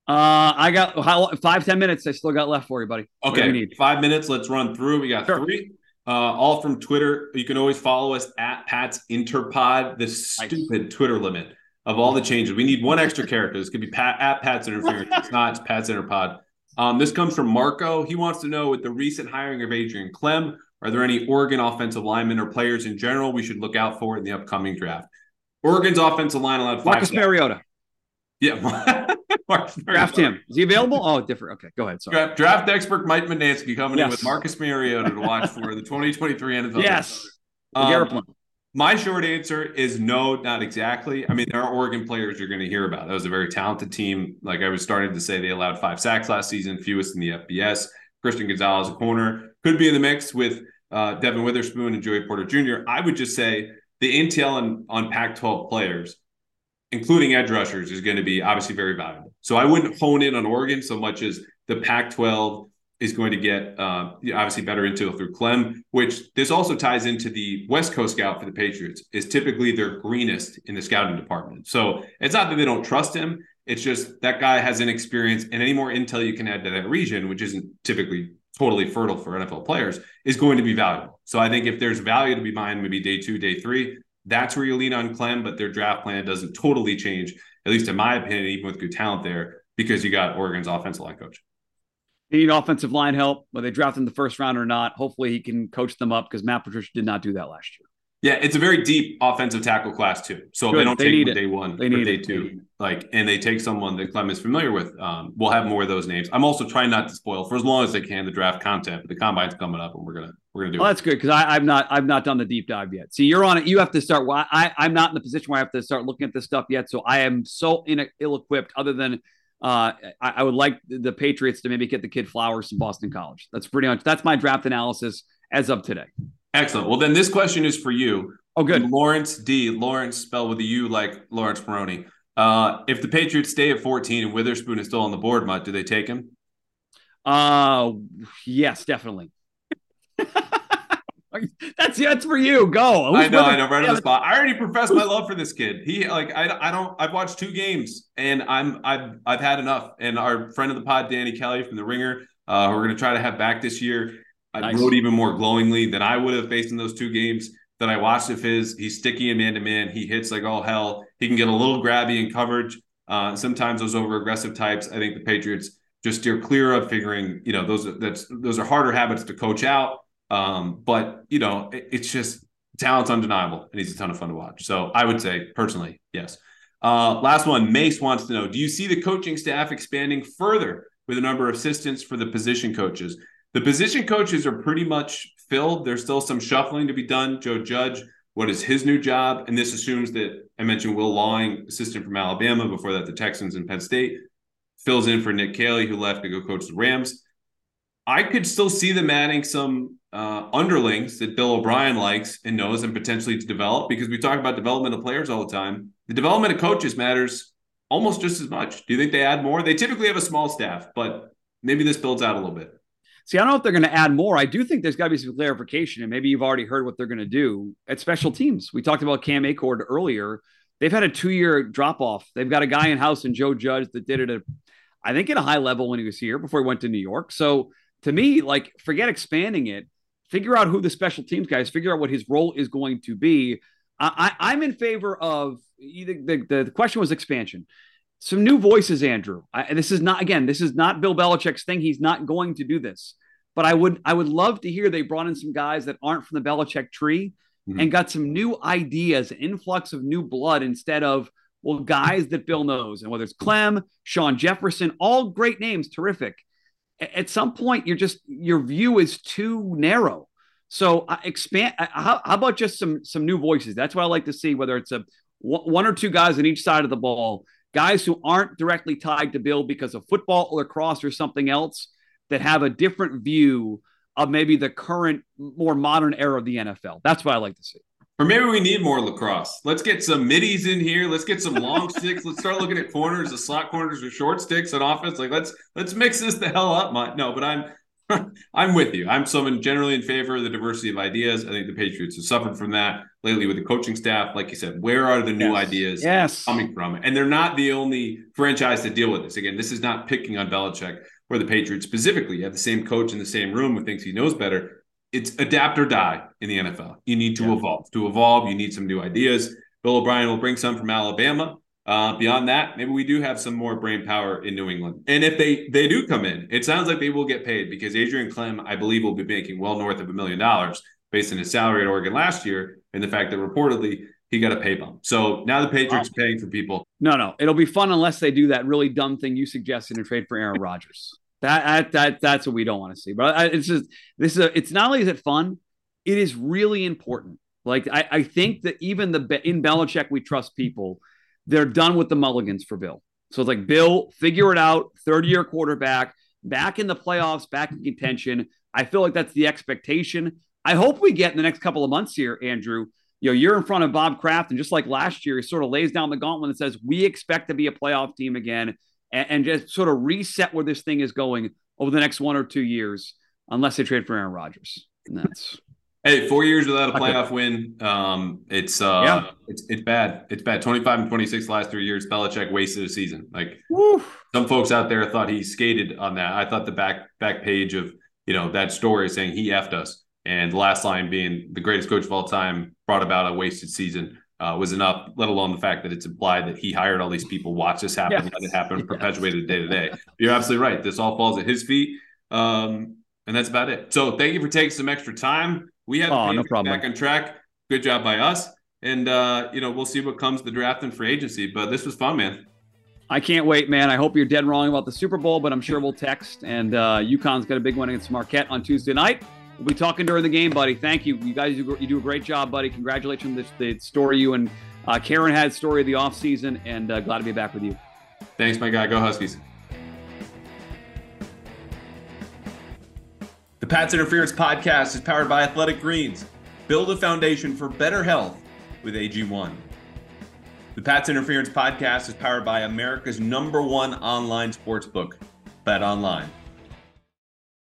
Speaker 2: Uh, I got how, five ten minutes. I still got left for you, buddy.
Speaker 1: Okay,
Speaker 2: need?
Speaker 1: five minutes. Let's run through. We got
Speaker 2: Sure.
Speaker 1: three. Uh, all from Twitter. You can always follow us at Pat's Interpod. This stupid Twitter limit of all the changes. We need one extra character. This could be Pat at Pat's Interference. It's not. It's Pat's Interpod. Um, this comes from Marco. He wants to know with the recent hiring of Adrian Klemm, are there any Oregon offensive linemen or players in general we should look out for in the upcoming draft? Oregon's offensive line allowed five.
Speaker 2: Marcus
Speaker 1: sacks.
Speaker 2: Mariota.
Speaker 1: Yeah, Marcus
Speaker 2: Draft
Speaker 1: Mariota.
Speaker 2: him. Is he available? Oh, different. Okay, go ahead. Sorry.
Speaker 1: Draft, draft expert Mike Mutnansky coming in with Marcus Mariota to watch for the 2023 NFL.
Speaker 2: Yes.
Speaker 1: Um,
Speaker 2: Garrett Blunt.
Speaker 1: My short answer is no, not exactly. I mean, there are Oregon players you're going to hear about. That was a very talented team. Like I was starting to say, they allowed five sacks last season, fewest in the FBS. Christian Gonzalez, a corner, could be in the mix with uh, Devon Witherspoon and Joey Porter Jr. I would just say the intel on, on Pac-12 players, including edge rushers, is going to be obviously very valuable. So I wouldn't hone in on Oregon so much as the Pac-12 is going to get uh, obviously better intel through Klemm, which this also ties into the West Coast scout for the Patriots is typically their greenest in the scouting department. So it's not that they don't trust him. It's just that guy has an experience, and any more intel you can add to that region, which isn't typically totally fertile for NFL players, is going to be valuable. So I think if there's value to be mined, maybe day two, day three, that's where you lean on Klemm, but their draft plan doesn't totally change, at least in my opinion, even with good talent there, because you got Oregon's offensive line coach.
Speaker 2: They need offensive line help, whether they draft him the first round or not. Hopefully, he can coach them up because Matt Patricia did not do that last year.
Speaker 1: Yeah, it's a very deep offensive tackle class too. So if
Speaker 2: Good.
Speaker 1: they don't
Speaker 2: They
Speaker 1: take him
Speaker 2: it.
Speaker 1: day one
Speaker 2: They need
Speaker 1: day
Speaker 2: it.
Speaker 1: two, like, and they take someone that Klemm is familiar with, um, we'll have more of those names. I'm also trying not to spoil for as long as they can the draft content, but the combine's coming up and we're gonna we're gonna do
Speaker 2: Well,
Speaker 1: it.
Speaker 2: that's good because I've not I've not done the deep dive yet. See, you're on it. You have to start. Well, I I'm not in the position where I have to start looking at this stuff yet. So I am so in ill equipped. Other than uh, I, I would like the Patriots to maybe get the kid Flowers from Boston College. That's pretty much that's my draft analysis as of today.
Speaker 1: Excellent. Well, then this question is for you.
Speaker 2: Oh, good.
Speaker 1: Laurence D. Laurence spelled with a U like Laurence Maroney. Uh, if the Patriots stay at 14 and Witherspoon is still on the board, Mutt, do they take him?
Speaker 2: Uh, yes, definitely. that's that's for you. Go.
Speaker 1: I
Speaker 2: Who's
Speaker 1: know, I know, right on the spot. I already professed my love for this kid. He like I, I don't I've watched two games and I'm I've I've had enough. And our friend of the pod, Danny Kelly from the Ringer, uh, we're gonna try to have back this year. I
Speaker 2: Nice.
Speaker 1: wrote even more glowingly than I would have based on those two games that I watched of his. He's sticky in man to man. He hits like all hell. He can get a little grabby in coverage. Uh, sometimes those over aggressive types. I think the Patriots just steer clear of figuring. You know those that's those are harder habits to coach out. Um, but you know it- it's just talent's undeniable and he's a ton of fun to watch. So I would say personally, yes. Uh, last one, Mace wants to know: Do you see the coaching staff expanding further with a number of assistants for the position coaches? The position coaches are pretty much filled. There's still some shuffling to be done. Joe Judge, what is his new job? And this assumes that I mentioned Will Lawing, assistant from Alabama, before that the Texans and Penn State, fills in for Nick Caley, who left to go coach the Rams. I could still see them adding some uh, underlings that Bill O'Brien likes and knows and potentially to develop because we talk about development of players all the time. The development of coaches matters almost just as much. Do you think they add more? They typically have a small staff, but maybe this builds out a little bit.
Speaker 2: See, I don't know if they're going to add more. I do think there's got to be some clarification, and maybe you've already heard what they're going to do at special teams. We talked about Cam Achord earlier. They've had a two-year drop-off. They've got a guy in house and Joe Judge that did it at, I think, at a high level when he was here before he went to New York. So to me, like, forget expanding it. Figure out who the special teams guys. Figure out what his role is going to be. I, I, I'm in favor of either the, the, the question was expansion some new voices, Andrew. I, this is not again. This is not Bill Belichick's thing. He's not going to do this. But I would, I would love to hear they brought in some guys that aren't from the Belichick tree
Speaker 1: Mhm.
Speaker 2: and got some new ideas, influx of new blood instead of well, guys that Bill knows. And whether it's Klemm, Sean Jefferson, all great names, terrific. At some point, you're just your view is too narrow. So uh, expand. uh, How, how about just some some new voices? That's what I like to see. Whether it's a one one or two guys on each side of the ball, guys who aren't directly tied to Bill because of football or lacrosse or something else, that have a different view of maybe the current, more modern era of the NFL. That's what I like to see.
Speaker 1: Or maybe we need more lacrosse. Let's get some middies in here. Let's get some long sticks. Let's start looking at corners, the slot corners or short sticks on offense. Like let's let's mix this the hell up. My, no, but I'm I'm with you. I'm someone generally in favor of the diversity of ideas. I think the Patriots have suffered from that lately with the coaching staff. Like you said, where are the new
Speaker 2: Yes.
Speaker 1: ideas
Speaker 2: Yes.
Speaker 1: coming from? And they're not the only franchise to deal with this. Again, this is not picking on Belichick or the Patriots specifically. You have the same coach in the same room who thinks he knows better. It's adapt or die in the NFL. You need to
Speaker 2: Yeah.
Speaker 1: evolve. To evolve, you need some new ideas. Bill O'Brien will bring some from Alabama. Uh, beyond that, maybe we do have some more brain power in New England. And if they they do come in, it sounds like they will get paid because Adrian Klemm, I believe, will be making well north of a million dollars based on his salary at Oregon last year and the fact that reportedly he got a pay bump. So now the Patriots are paying for people.
Speaker 2: No, no, it'll be fun unless they do that really dumb thing you suggested and trade for Aaron Rodgers. That, that that that's what we don't want to see. But I, it's just this is a, it's not only is it fun, it is really important. Like I, I think that even the in Belichick we trust people. They're done with the mulligans for Bill. So it's like Bill, figure it out. Third year quarterback, back in the playoffs, back in contention. I feel like that's the expectation. I hope we get in the next couple of months here, Andrew. You know, you're in front of Bob Kraft, and just like last year, he sort of lays down the gauntlet and says, We expect to be a playoff team again, and, and just sort of reset where this thing is going over the next one or two years, unless they trade for Aaron Rodgers. And that's
Speaker 1: Hey, four years without a playoff win. Um, it's uh
Speaker 2: Yeah.
Speaker 1: it's it's bad. It's bad. 25 and 26 last three years. Belichick wasted a season. Like
Speaker 2: woo.
Speaker 1: some folks out there thought he skated on that. I thought the back back page of you know that story saying he effed us, and the last line being the greatest coach of all time brought about a wasted season uh, was enough. Let alone the fact that it's implied that he hired all these people, watch this happen,
Speaker 2: Yes.
Speaker 1: let it happen,
Speaker 2: Yes.
Speaker 1: perpetuated day to day. You're absolutely right. This all falls at his feet, um, and that's about it. So thank you for taking some extra time. We have
Speaker 2: Oh, no problem.
Speaker 1: back on track. Good job by us. And uh, you know we'll see what comes the draft and free agency. But this was fun, man.
Speaker 2: I can't wait, man. I hope you're dead wrong about the Super Bowl, but I'm sure we'll text. And uh, UConn's got a big one against Marquette on Tuesday night. We'll be talking during the game, buddy. Thank you. You guys, do, you do a great job, buddy. Congratulations on the, the story you and uh, Karen had, story of the offseason, and uh, glad to be back with you.
Speaker 1: Thanks, my guy. Go Huskies. The Pats Interference Podcast is powered by Athletic Greens. Build a foundation for better health with AG1. The Pats Interference Podcast is powered by America's number one online sportsbook, Bet Online.